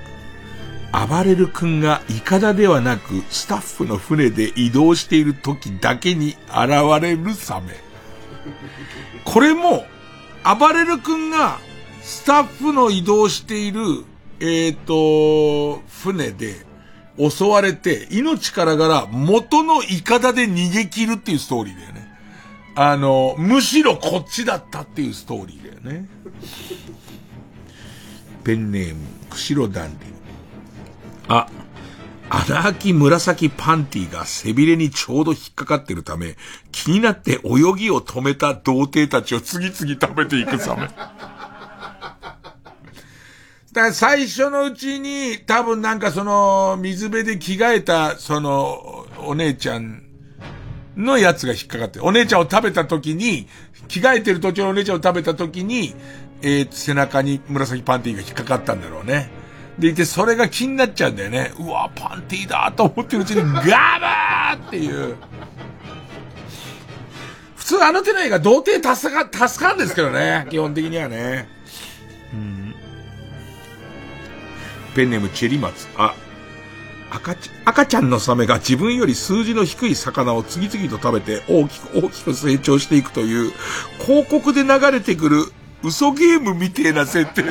S1: 暴れる君がイカダではなくスタッフの船で移動している時だけに現れるサメ。これも、暴れる君がスタッフの移動している、えっ、ー、と、船で襲われて命からがら元のイカダで逃げ切るっていうストーリーだよね。あの、むしろこっちだったっていうストーリーだよね。ペンネーム、釧路ダンディ。あ、穴開き紫パンティが背びれにちょうど引っかかってるため、気になって泳ぎを止めた童貞たちを次々食べていくサメ。だから最初のうちに、多分なんかその、水辺で着替えた、その、お姉ちゃんのやつが引っかかって、お姉ちゃんを食べた時に、着替えてる途中のお姉ちゃんを食べた時に、えー、背中に紫パンティが引っかかったんだろうね。でいて、それが気になっちゃうんだよね。うわ、パンティーだと思ってるうちに、ガバーっていう。普通あの手の映画、童貞助か、助かるんですけどね。基本的にはね。うん。ペンネームチェリマツ。あ、赤ち、赤ちゃんのサメが自分より数字の低い魚を次々と食べて大きく大きく成長していくという広告で流れてくる嘘ゲームみてえな設定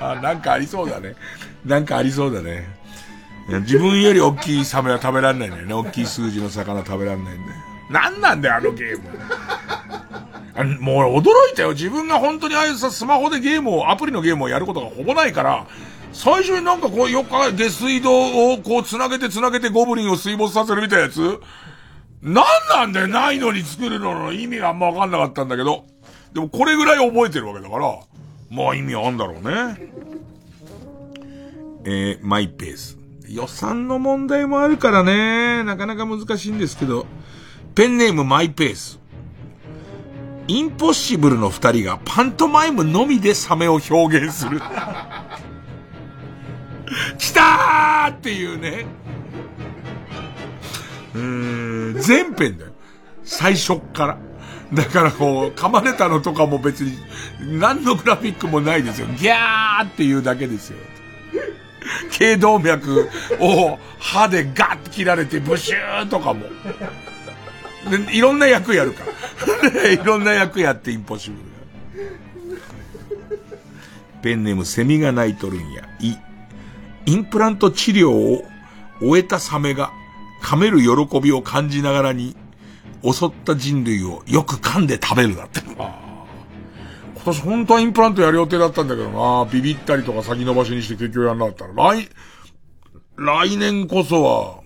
S1: あ、なんかありそうだね。なんかありそうだね。自分より大きいサメは食べられないんだよね。大きい数字の魚食べられないんだよ。なんなんだよ、あのゲーム。あもう驚いたよ。自分が本当にああいうさ、スマホでゲームを、アプリのゲームをやることがほぼないから、最初になんかこう、よっか、下水道をこう、繋げて繋げてゴブリンを水没させるみたいなやつ？なんなんだよ、ないのに作るのの意味があんまわかんなかったんだけど。でもこれぐらい覚えてるわけだから、まあ意味あんだろうね。えー、マイペース。予算の問題もあるからね、なかなか難しいんですけど、ペンネームマイペース。インポッシブルの二人がパントマイムのみでサメを表現する。来たーっていうね。うーん、全編だよ。最初っから。だからこう、噛まれたのとかも別に、何のグラフィックもないですよ。ギャーっていうだけですよ。頸動脈を歯でガッて切られてブシューとかも。でいろんな役やるから。いろんな役やってインポッシブル。ペンネームセミが鳴いとるんや。い。インプラント治療を終えたサメが噛める喜びを感じながらに襲った人類をよく噛んで食べるだって。あ今年本当はインプラントやる予定だったんだけどなビビったりとか先延ばしにして結局やんなかったら。来、来年こそは、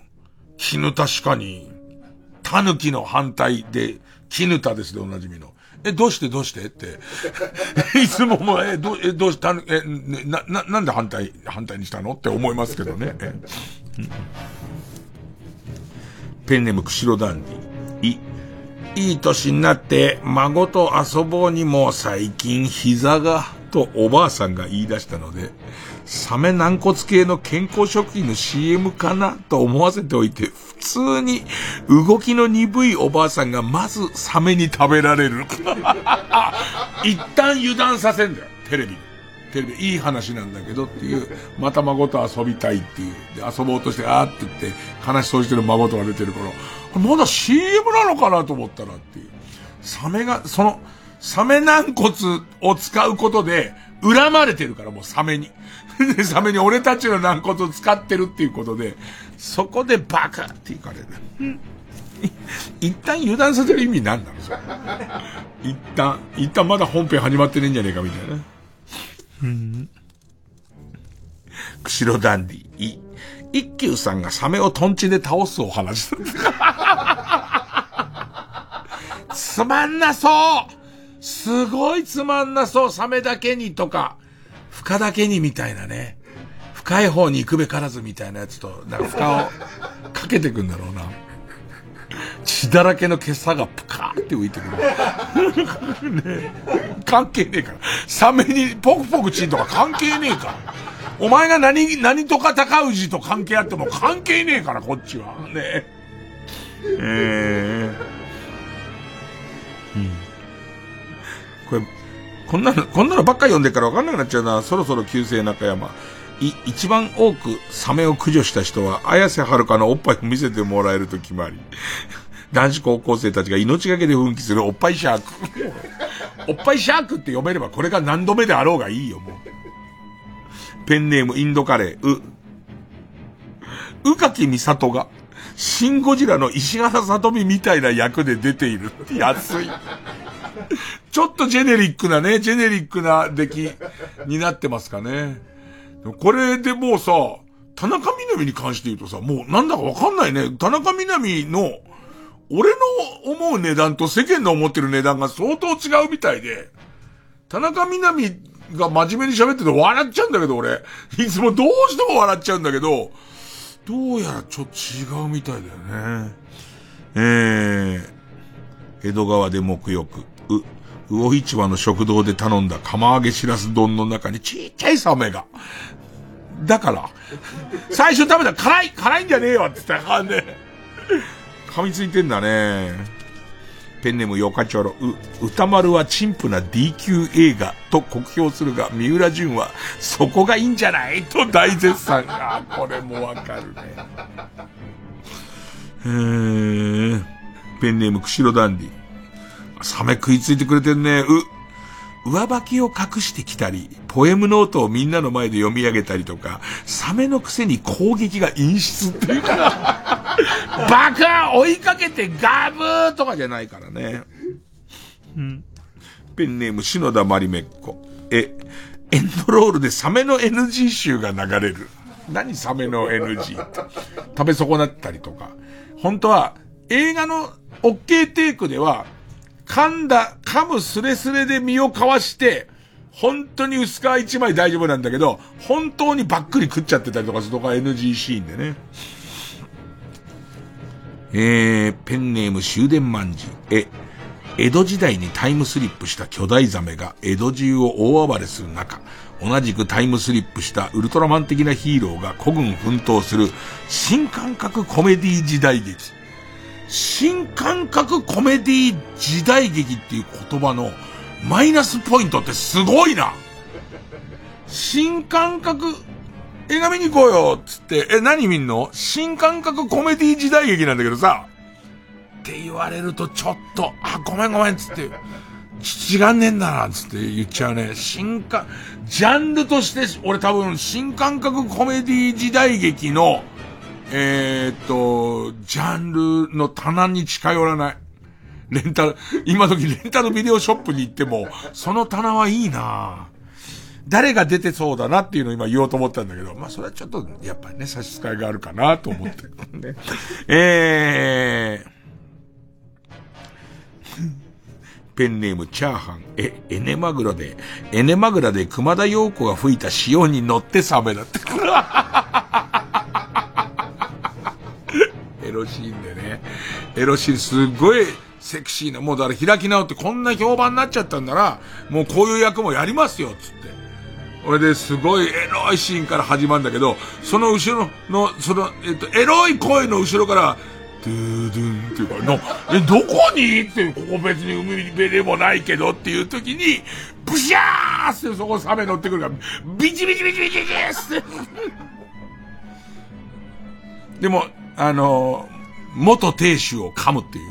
S1: 絹確かに、狸の反対で、絹田ですでおなじみの。え、どうしてどうしてって。いつもも、え、ど、え、どうした、え、な、な、なんで反対、反対にしたの？って思いますけどね。ペンネーム釧路ダンディ。い、いい年になって孫と遊ぼうにも最近膝が、とおばあさんが言い出したので、サメ軟骨系の健康食品の CM かなと思わせておいて、普通に動きの鈍いおばあさんがまずサメに食べられる。一旦油断させんだよ、テレビで。テレビいい話なんだけどっていう、また孫と遊びたいっていう。で、遊ぼうとして、あーって言って、悲しそうしてる孫とか出てるから、まだ CM なのかなと思ったらっていう。サメが、その、サメ軟骨を使うことで、恨まれてるから、もうサメに。で、サメに俺たちの軟骨を使ってるっていうことで、そこでバカっていかれる。一旦油断させる意味なんだろう、それ一旦、一旦まだ本編始まってねえんじゃねえかみたいな。うん。釧路ダンディ、い、一休さんがサメをトンチで倒すお話。つまんなそうすごいつまんなそうサメだけにとか、深だけにみたいなね。深い方に行くべからずみたいなやつと、なんか深をかけてくんだろうな。血だらけの毛さがプカーって浮いてくる。ね関係ねえから。サメにポクポクチンとか関係ねえから。お前が何、何とか高氏と関係あっても関係ねえから、こっちは。ねえ。えー、うん。これ、こんなの、こんなのばっか読んでからわかんなくなっちゃうな。そろそろ旧姓中山。い、一番多くサメを駆除した人は、綾瀬はるかのおっぱいを見せてもらえると決まり。男子高校生たちが命がけで奮起するおっぱいシャーク。おっぱいシャークって読めればこれが何度目であろうがいいよ、もう。ペンネームインドカレー、う。宇垣美里が、シンゴジラの石原さとみみたいな役で出ている。安い。ちょっとジェネリックなね、ジェネリックな出来になってますかね。これでもうさ、田中みな実に関して言うとさ、もうなんだかわかんないね。田中みな実の、俺の思う値段と世間の思ってる値段が相当違うみたいで、田中みな実が真面目に喋ってて笑っちゃうんだけど、俺。いつもどうしても笑っちゃうんだけど、どうやらちょっと違うみたいだよね。えー、江戸川で沐浴。う、魚市場の食堂で頼んだ釜揚げしらす丼の中にちっちゃいサメが。だから、最初食べたら辛い、辛いんじゃねえよって言ったらね。噛みついてんだね。ペンネームヨカチョロ。う、歌丸は陳腐な D 級映画と酷評するが、三浦淳はそこがいいんじゃないと大絶賛。あ、これもわかるね。えー、ペンネーム釧路ダンディ。サメ食いついてくれてんね。う、上履きを隠してきたり、ポエムノートをみんなの前で読み上げたりとか、サメのくせに攻撃が陰湿っていうか、バカ追いかけてガブーとかじゃないからね。うん。ペンネーム篠田まりめっこ。え、エンドロールでサメの NG 集が流れる。何サメの NG って。食べ損なったりとか。本当は、映画の OK テイクでは、噛んだ、噛むスレスレで身をかわして、本当に薄皮一枚大丈夫なんだけど、本当にばっくり食っちゃってたりとかするとか NG シーンでね。えー、ペンネーム終電万事。え、江戸時代にタイムスリップした巨大ザメが江戸中を大暴れする中、同じくタイムスリップしたウルトラマン的なヒーローが古軍奮闘する新感覚コメディ時代劇。新感覚コメディ時代劇っていう言葉のマイナスポイントってすごいな。新感覚映画見に行こうよつって、え、何見んの？新感覚コメディ時代劇なんだけどさ、って言われるとちょっと、あ、ごめんごめんつって、違んねえんだな、つって言っちゃうね。新感、ジャンルとして、俺多分新感覚コメディ時代劇の、えー、っと、ジャンルの棚に近寄らない。レンタル、今時レンタルビデオショップに行っても、その棚はいいな誰が出てそうだなっていうのを今言おうと思ったんだけど、まあそれはちょっと、やっぱりね、差し支えがあるかなと思って。ね、えー、ペンネームチャーハン。え、エネマグロで、エネマグラで熊田陽子が吹いた潮に乗ってサメだって。ロシーンでね。エロシーンすっごいセクシーな、もうだから開き直ってこんな評判になっちゃったんなら、もうこういう役もやりますよ、つって。俺ですごいエロいシーンから始まるんだけど、その後ろの、その、えっと、エロい声の後ろから、ドゥードゥンっていうか、の、え、どこに？って、ここ別に海辺でもないけどっていう時に、ブシャーってそこサメ乗ってくるから、ビチビチビチビチビチって。でも、あの元亭主を噛むってい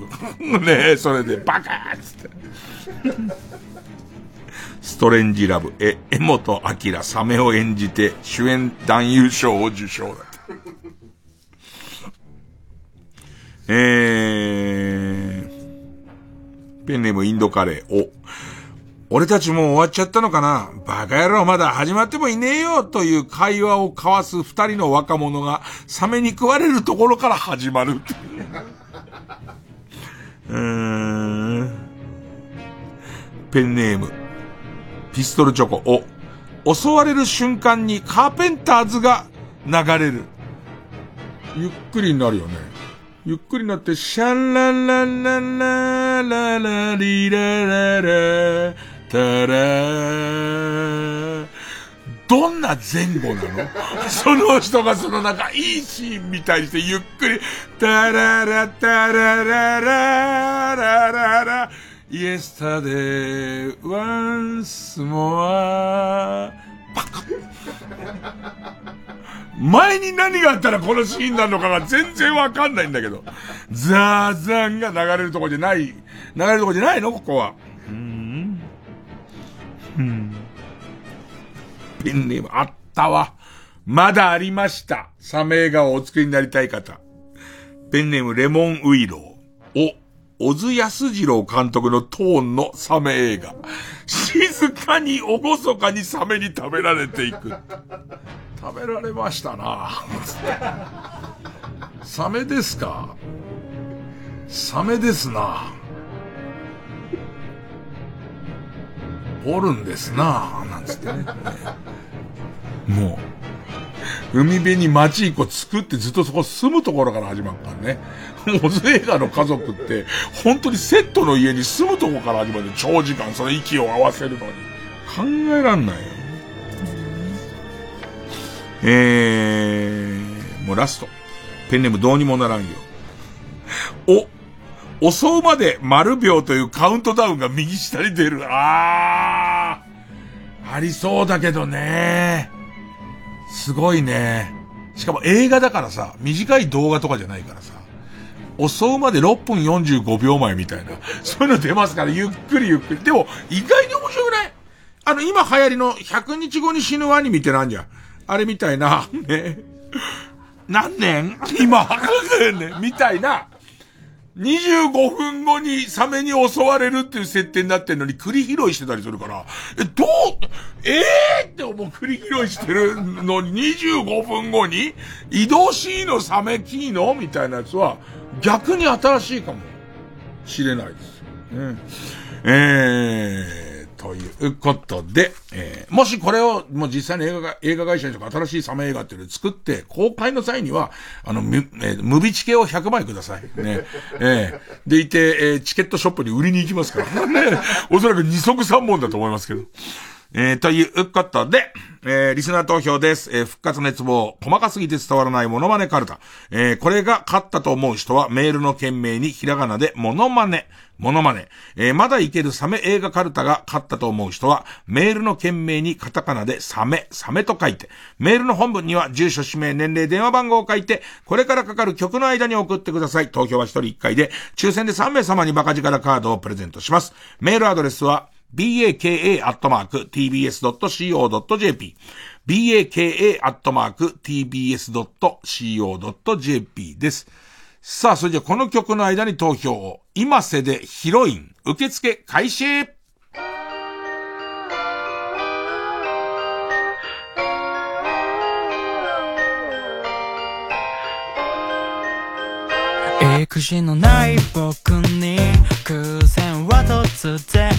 S1: う。ねそれでバカーっつって。ストレンジラブ、え、江本明、サメを演じて主演男優賞を受賞だ。えー、ペンネームインドカレー、お、俺たちもう終わっちゃったのかな？バカ野郎まだ始まってもいねえよという会話を交わす二人の若者がサメに食われるところから始まる。うーん。ペンネーム。ピストルチョコ。お、襲われる瞬間にカーペンターズが流れる。ゆっくりになるよね。ゆっくりになって、シャンランランランラララリラララたらどんな前後なの？その人がそのなんかいいシーンみたいにしてゆっくり、タララタララララララ、イエスタデー、ワンスモア、パカ前に何があったらこのシーンなのかが全然わかんないんだけど。ザーザーンが流れるとこじゃない、流れるとこじゃないの？ここは。うん。ペンネームあったわ。まだありました。サメ映画をお作りになりたい方。ペンネームレモンウイロー。お、小津安二郎監督のトーンのサメ映画。静かに厳かにサメに食べられていく。食べられましたなサメですか？サメですなおるんですななんつってね。もう、海辺に町一個作ってずっとそこ住むところから始まるからね。モズ映画の家族って、本当にセットの家に住むとこから始まる長時間その息を合わせるのに。考えらんないよ。えー、もうラスト。ペンネームどうにもならんよ。お、襲うまで丸秒というカウントダウンが右下に出る。あー。ありそうだけどね。すごいね。しかも映画だからさ、短い動画とかじゃないからさ。襲うまで6分45秒前みたいな。そういうの出ますから、ゆっくりゆっくり。でも、意外に面白くない？あの、今流行りの100日後に死ぬワニ見てなんじゃ？ん。あれみたいな、ね。何年？今、ね、みたいな。25分後にサメに襲われるっていう設定になってんのに栗拾いしてたりするから、え、どう、ええー、って思う。栗拾いしてるのに25分後に移動しいのサメキーの？みたいなやつは逆に新しいかもしれないです。え、えー、ということで、えー、もしこれを、もう実際に映画が、映画会社とか新しいサメ映画っていうのを作って、公開の際には、あの、む、えー、ムビチケを100枚ください。ね。えー、でいて、えー、チケットショップに売りに行きますから。ね。おそらく二足三本だと思いますけど。えー、ということで、えー、リスナー投票です。えー、復活熱望、細かすぎて伝わらないモノマネカルタ。えー、これが勝ったと思う人はメールの件名にひらがなでモノマネ、モノマネ。えー、まだいけるサメ映画カルタが勝ったと思う人は、メールの件名にカタカナでサメ、サメと書いて、メールの本文には住所、氏名、年齢、電話番号を書いて、これからかかる曲の間に送ってください。投票は一人一回で、抽選で3名様にバカ力カードをプレゼントします。メールアドレスは、baka.tbs.co.jp baka.tbs.co.jp です。さあ、それじゃこの曲の間に投票を。今瀬でヒロイン、受付開始
S17: 育児のない僕に偶然は突然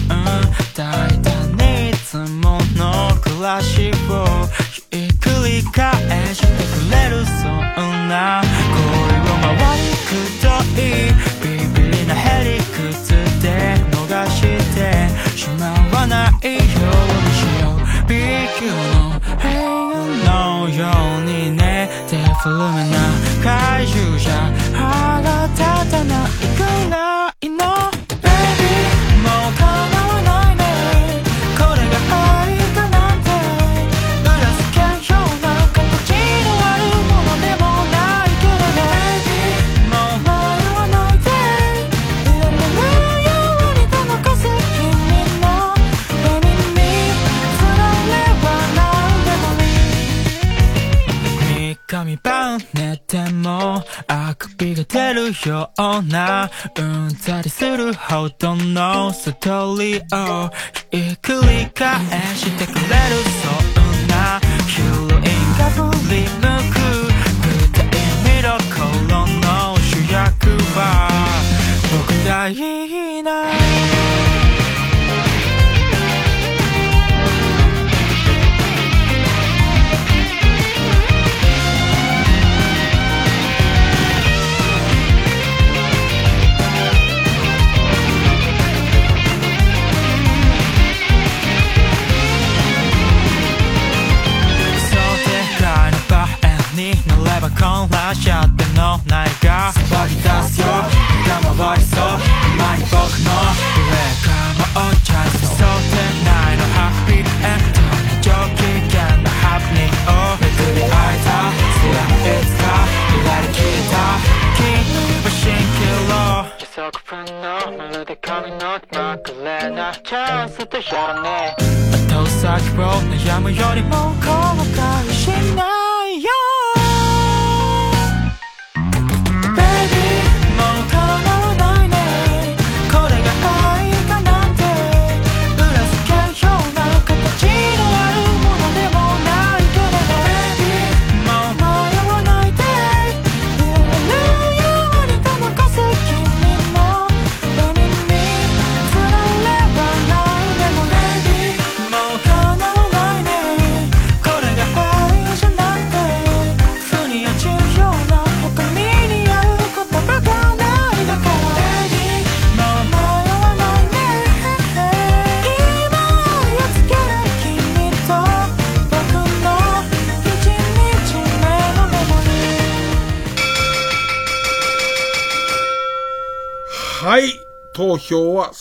S17: 大胆にいつもの暮らしをひっくり返してくれるそんな恋を回りくどいビビりなへりくつで逃してしまわないようにしよう B 級の部屋のようにねデフルメな怪獣じゃ歯が立たないくらいの紙パン寝てもあくびが出るようなうんざりするほどのストーリーをひっくり返してくれるそう。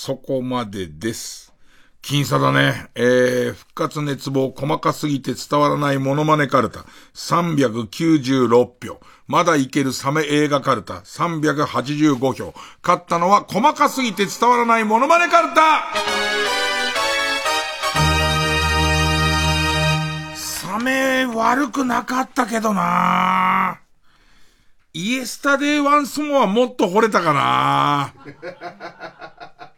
S17: そこ
S1: までです。僅差だね。えー、復活熱望細かすぎて伝わらないモノマネカルタ。396票。まだいけるサメ映画カルタ。385票。勝ったのは細かすぎて伝わらないモノマネカルタサメ悪くなかったけどなイエスタデイワンスモアもっと惚れたかな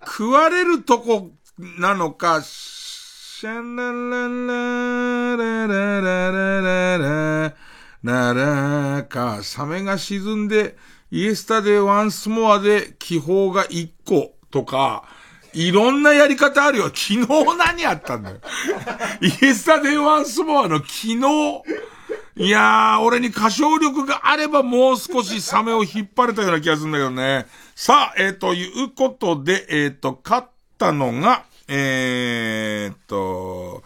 S1: 食われるとこなのか、シャンラララララララララララか、サメが沈んで、イエスタデイワンスモアで気泡が1個とか、いろんなやり方あるよ。昨日何やったんだよ。イエスタデイワンスモアの昨日。いやー、俺に歌唱力があればもう少しサメを引っ張れたような気がするんだけどね。さあ、えー、ということで、えー、と、勝ったのが、えー、と、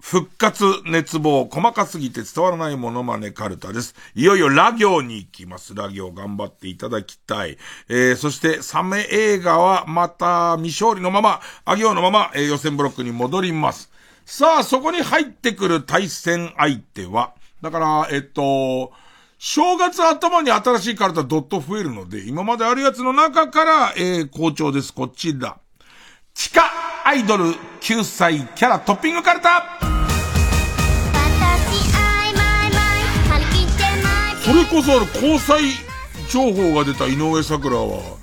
S1: 復活熱望、細かすぎて伝わらないモノマネカルタです。いよいよラ行に行きます。ラ行頑張っていただきたい。えー、そしてサメ映画はまた未勝利のまま、あ行のまま、えー予選ブロックに戻ります。さあ、そこに入ってくる対戦相手は、だから、えっと、正月頭に新しいカルタドット増えるので、今まであるやつの中から、えー、好調です。こちら。地下アイドル9歳キャラトッピングカルタそれこそある交際情報が出た井上咲楽は、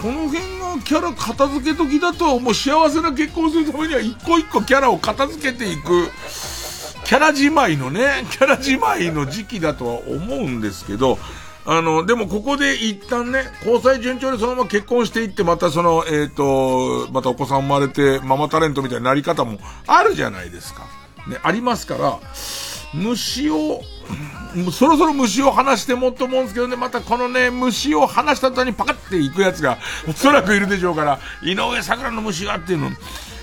S1: この辺がキャラ片付け時だと、もう幸せな結婚するためには一個一個キャラを片付けていく、キャラじまいのね、キャラじまいの時期だとは思うんですけど、あの、でもここで一旦ね、交際順調でそのまま結婚していって、またその、えっ、と、またお子さん生まれて、ママタレントみたいななり方もあるじゃないですか。ね、ありますから、虫を、そろそろ虫を離してもっと思うんですけどね、またこのね、虫を離した途端にパカっていくやつが、おそらくいるでしょうから、井上桜の虫がっていうの、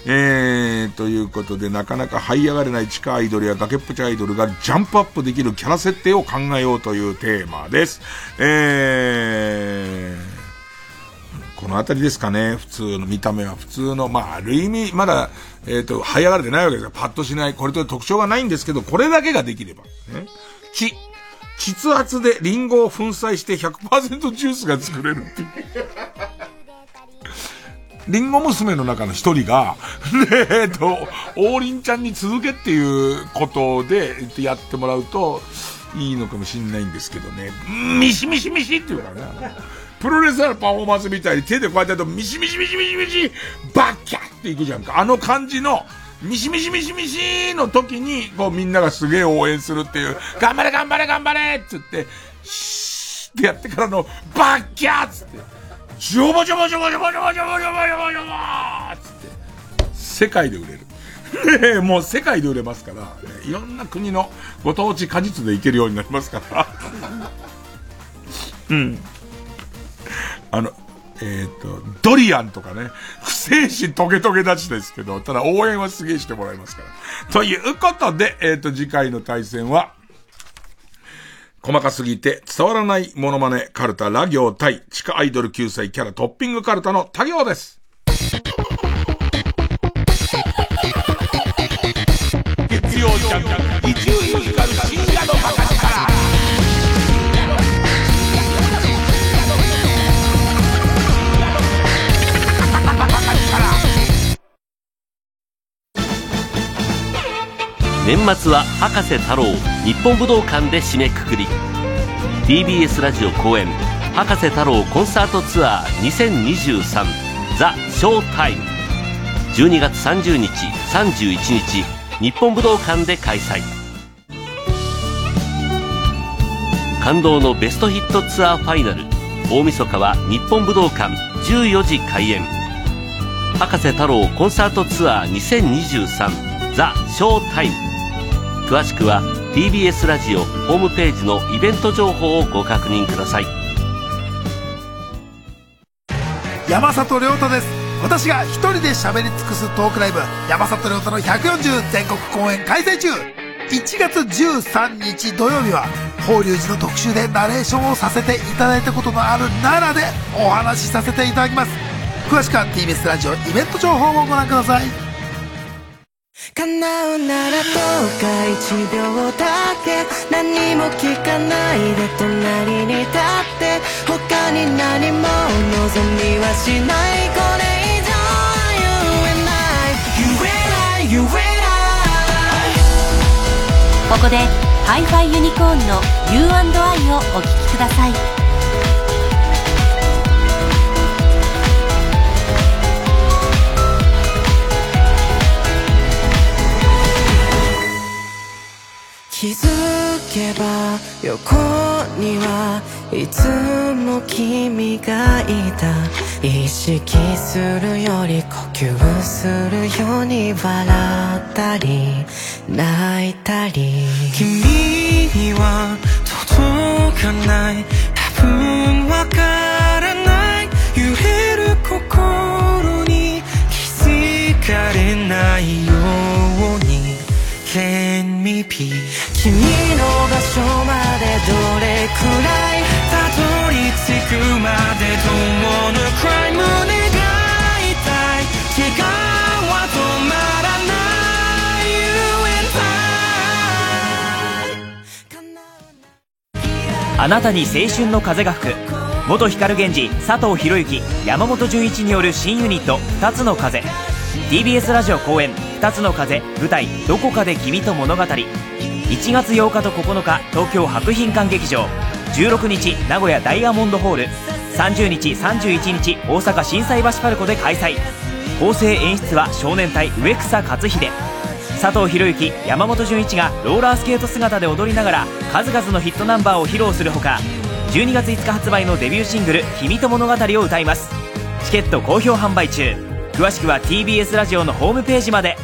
S1: えー、ということで、なかなか這い上がれない地下アイドルや崖っぷちアイドルがジャンプアップできるキャラ設定を考えようというテーマです。えー、このあたりですかね、普通の見た目は普通の、まあ、ある意味、まだ、えっ、と、這い上がれてないわけですよ。パッとしない。これと特徴がないんですけど、これだけができれば。ね。血。膣圧でリンゴを粉砕して100%ジュースが作れるっていう。リンゴ娘の中の一人が、ねえっと、王林ちゃんに続けっていうことでやってもらうといいのかもしんないんですけどね。ミシミシミシって言うからね。プロレスラーのパフォーマンスみたいに手でこうやってやるとミシミシミシミシミシバッキャっていくじゃんか。あの感じのミシミシミシミシの時に、こうみんながすげえ応援するっていう、頑張れ頑張れ頑張れっつって、シーってやってからのバッキャーっつって、ジョボジョボジョボジョボジョボジョボジョボジョボジョボつって、世界で売れる。もう世界で売れますから、いろんな国のご当地果実でいけるようになりますから。うん。あの、えっ、と、ドリアンとかね、臭えしトゲトゲ立ちですけど、ただ応援はすげえしてもらいますから。ということで、えっ、と、次回の対戦は、細かすぎて伝わらないモノマネカルタラ行対地下アイドル9歳キャラトッピングカルタの他行です。月曜ジャンク伊集院光深夜の
S18: 年末は博士太郎日本武道館で締めくくり。TBS ラジオ公演博士太郎コンサートツアー2023ザ・ショータイム。12月30日31日日本武道館で開催。感動のベストヒットツアーファイナル大晦日は日本武道館14時開演。博士太郎コンサートツアー2023ザ・ショータイム。詳しくは TBS ラジオホームページのイベント情報をご確認ください。
S19: 山里亮太です。私が一人で喋り尽くすトークライブ山里亮太の140全国公演開催中。1月13日土曜日は法隆寺の特集でナレーションをさせていただいたことのある奈良でお話しさせていただきます。詳しくは TBS ラジオイベント情報をご覧ください。
S20: 叶うならどうか一秒だけ。何も聞かないで隣に立って。他に何も望みはしない。これ以上は言えない。言えない言えない。
S3: ここでハイファイユニコーンの U&I をお聴きください。
S20: 気づけば横にはいつも君がいた。意識するより呼吸するように笑ったり泣いたり。君には届かない多分わからない。揺れる心に気づかれないよ。君の場所までどれくらいたどり着くまで Don't wanna cry 胸が痛い怪我は止まらない You
S14: あなたに青春の風が吹く。元光源氏。佐藤博之。山本純一による新ユニット「二つの風」TBS ラジオ公演「二つの風」舞台「どこかで君と物語」1月8日と9日東京博品館劇場。16日名古屋ダイヤモンドホール。30日31日大阪心斎橋パルコで開催。構成演出は少年隊植草克秀。佐藤博之山本純一がローラースケート姿で踊りながら数々のヒットナンバーを披露するほか12月5日発売のデビューシングル「君と物語」を歌います。チケット好評販売中。詳しくは TBS ラジオのホームページまで。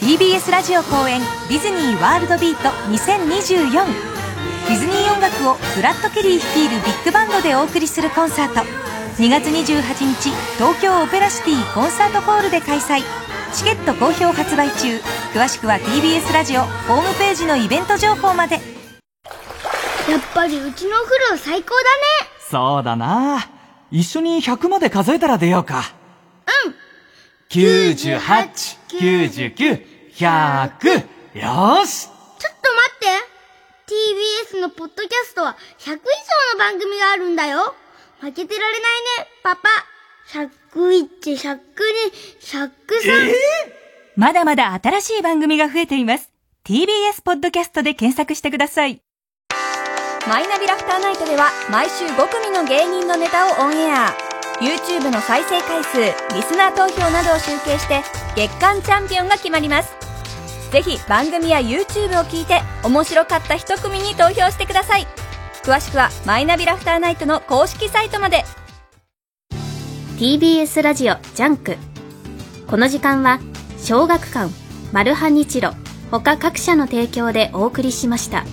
S21: TBS ラジオ公演ディズニーワールドビート2024ディズニー音楽をブラッド・ケリー率いるビッグバンドでお送りするコンサート。2月28日東京オペラシティコンサートホールで開催。チケット好評発売中。詳しくは TBS ラジオホームページのイベント情報まで。
S12: やっぱりうちのお風呂最高だね。
S22: そうだな。一緒に100まで数えたら出ようか。
S12: うん。
S22: 98、99、100よーし。
S12: ちょっと待って。TBS のポッドキャストは100以上の番組があるんだよ負けてられないねパパ。101、102、103、
S21: まだまだ新しい番組が増えています。TBS ポッドキャストで検索してください。
S23: マイナビラフターナイトでは毎週5組の芸人のネタをオンエア。YouTube の再生回数リスナー投票などを集計して月間チャンピオンが決まります。ぜひ番組や YouTube を聞いて面白かった一組に投票してください詳しくはマイナビラフターナイトの公式サイトまで。
S2: TBS ラジオジャンク。この時間は小学館マルハニチロ他各社の提供でお送りしました.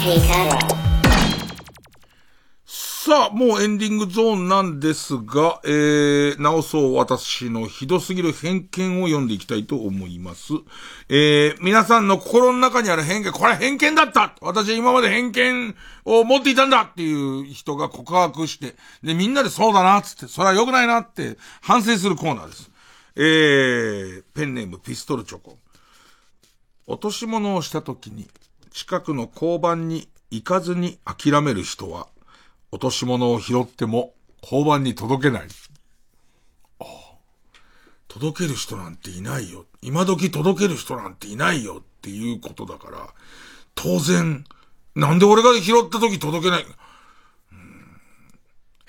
S24: King out,
S1: さあ、もうエンディングゾーンなんですが、えー、直そう私のひどすぎる偏見を読んでいきたいと思います。えー、皆さんの心の中にある偏見、これ偏見だった私は今まで偏見を持っていたんだっていう人が告白して、で、みんなでそうだな、つって、それは良くないなって反省するコーナーです。えー、ペンネームピストルチョコ。落とし物をした時に、近くの交番に行かずに諦める人は、落とし物を拾っても交番に届けない。ああ届ける人なんていないよ。今時届ける人なんていないよっていうことだから、当然、なんで俺が拾った時届けない、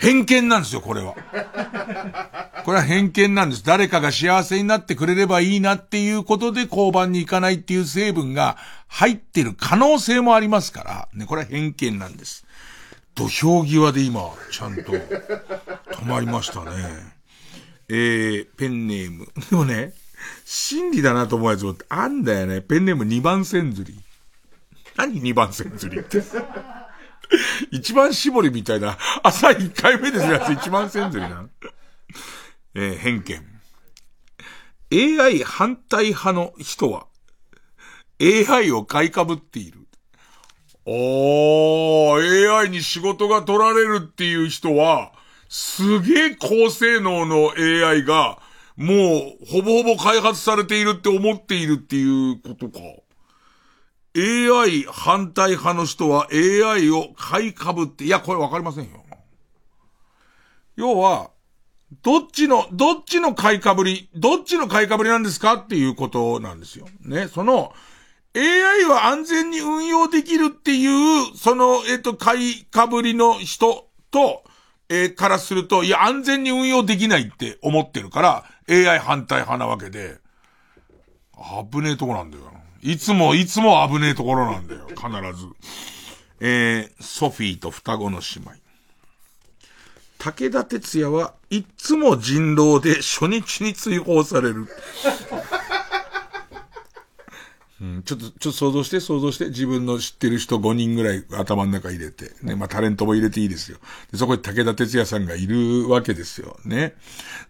S1: 偏見なんですよ、これは。これは偏見なんです。誰かが幸せになってくれればいいなっていうことで交番に行かないっていう成分が入ってる可能性もありますから、ね、これは偏見なんです。土俵際で今、ちゃんと止まりましたね。えー、ペンネーム。でもね、真理だなと思うやつもあんだよね。ペンネーム2番線釣り。何2番線釣りって。一番絞りみたいな、朝1回目ですやつ一番線釣りな。えー、偏見。AI 反対派の人は、AI を買い被っている。おー、AI に仕事が取られるっていう人は、すげえ高性能の AI が、もう、ほぼほぼ開発されているって思っているっていうことか。AI 反対派の人は AI を買い被って、いや、これわかりませんよ。要は、どっちの、どっちの買いかぶり、どっちの買いかぶりなんですかっていうことなんですよ。ね、その、AI は安全に運用できるっていう、その、えっ、と、買いかぶりの人と、えーからすると、いや、安全に運用できないって思ってるから、AI 反対派なわけで、危ねえとこなんだよ。いつも、いつも危ねえところなんだよ。必ず。えー、ソフィーと双子の姉妹。武田鉄矢はいつも人狼で初日に追放される。ちょっと、ちょっと想像して、想像して、自分の知ってる人5人ぐらい頭の中入れて、ね、まあタレントも入れていいですよ。でそこに武田鉄矢さんがいるわけですよ。ね。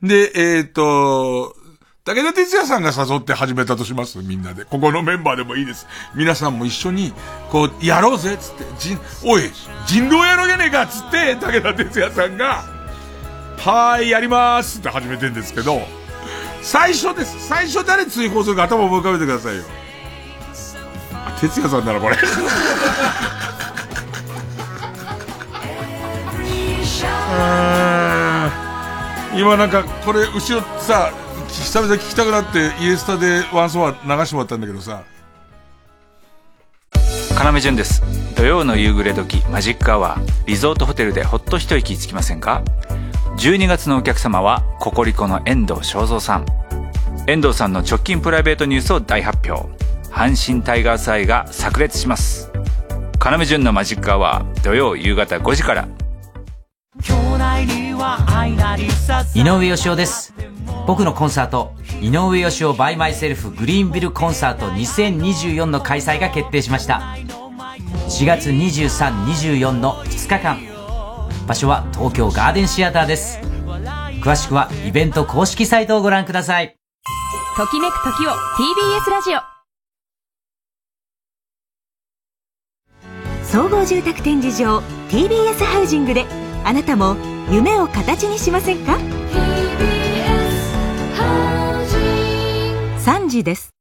S1: で、えっ、と、武田鉄矢さんが誘って始めたとします？みんなで。ここのメンバーでもいいです。皆さんも一緒に、こう、やろうぜつって、人、おい、人狼やろうじゃねえかつって、武田鉄矢さんが、はーい、やりまーすって始めてんですけど、最初です。最初誰追放するか頭を思い浮かべてくださいよ。あ、哲也さんならこれ。今なんか、これ、後ろさ、久々聞きたくなって、イエスタでワンソワ流してもらったんだけどさ、
S25: 要潤です。土曜の夕暮れ時マジックアワーリゾートホテルでほっと一息つきませんか？12月のお客様はココリコの遠藤正三さん。遠藤さんの直近プライベートニュースを大発表阪神タイガース愛が炸裂します。要潤のマジックアワー土曜夕方5時から
S26: 井上芳雄です僕のコンサート井上芳雄 by myself グリーンビルコンサート2024の開催が決定しました4月2324の2日間場所は東京ガーデンシアターです詳しくはイベント公式サイトをご覧ください
S16: ときめく時を TBS ラジオ
S3: 総合住宅展示場 TBS ハウジングであなたも夢を形にしませんか？3時です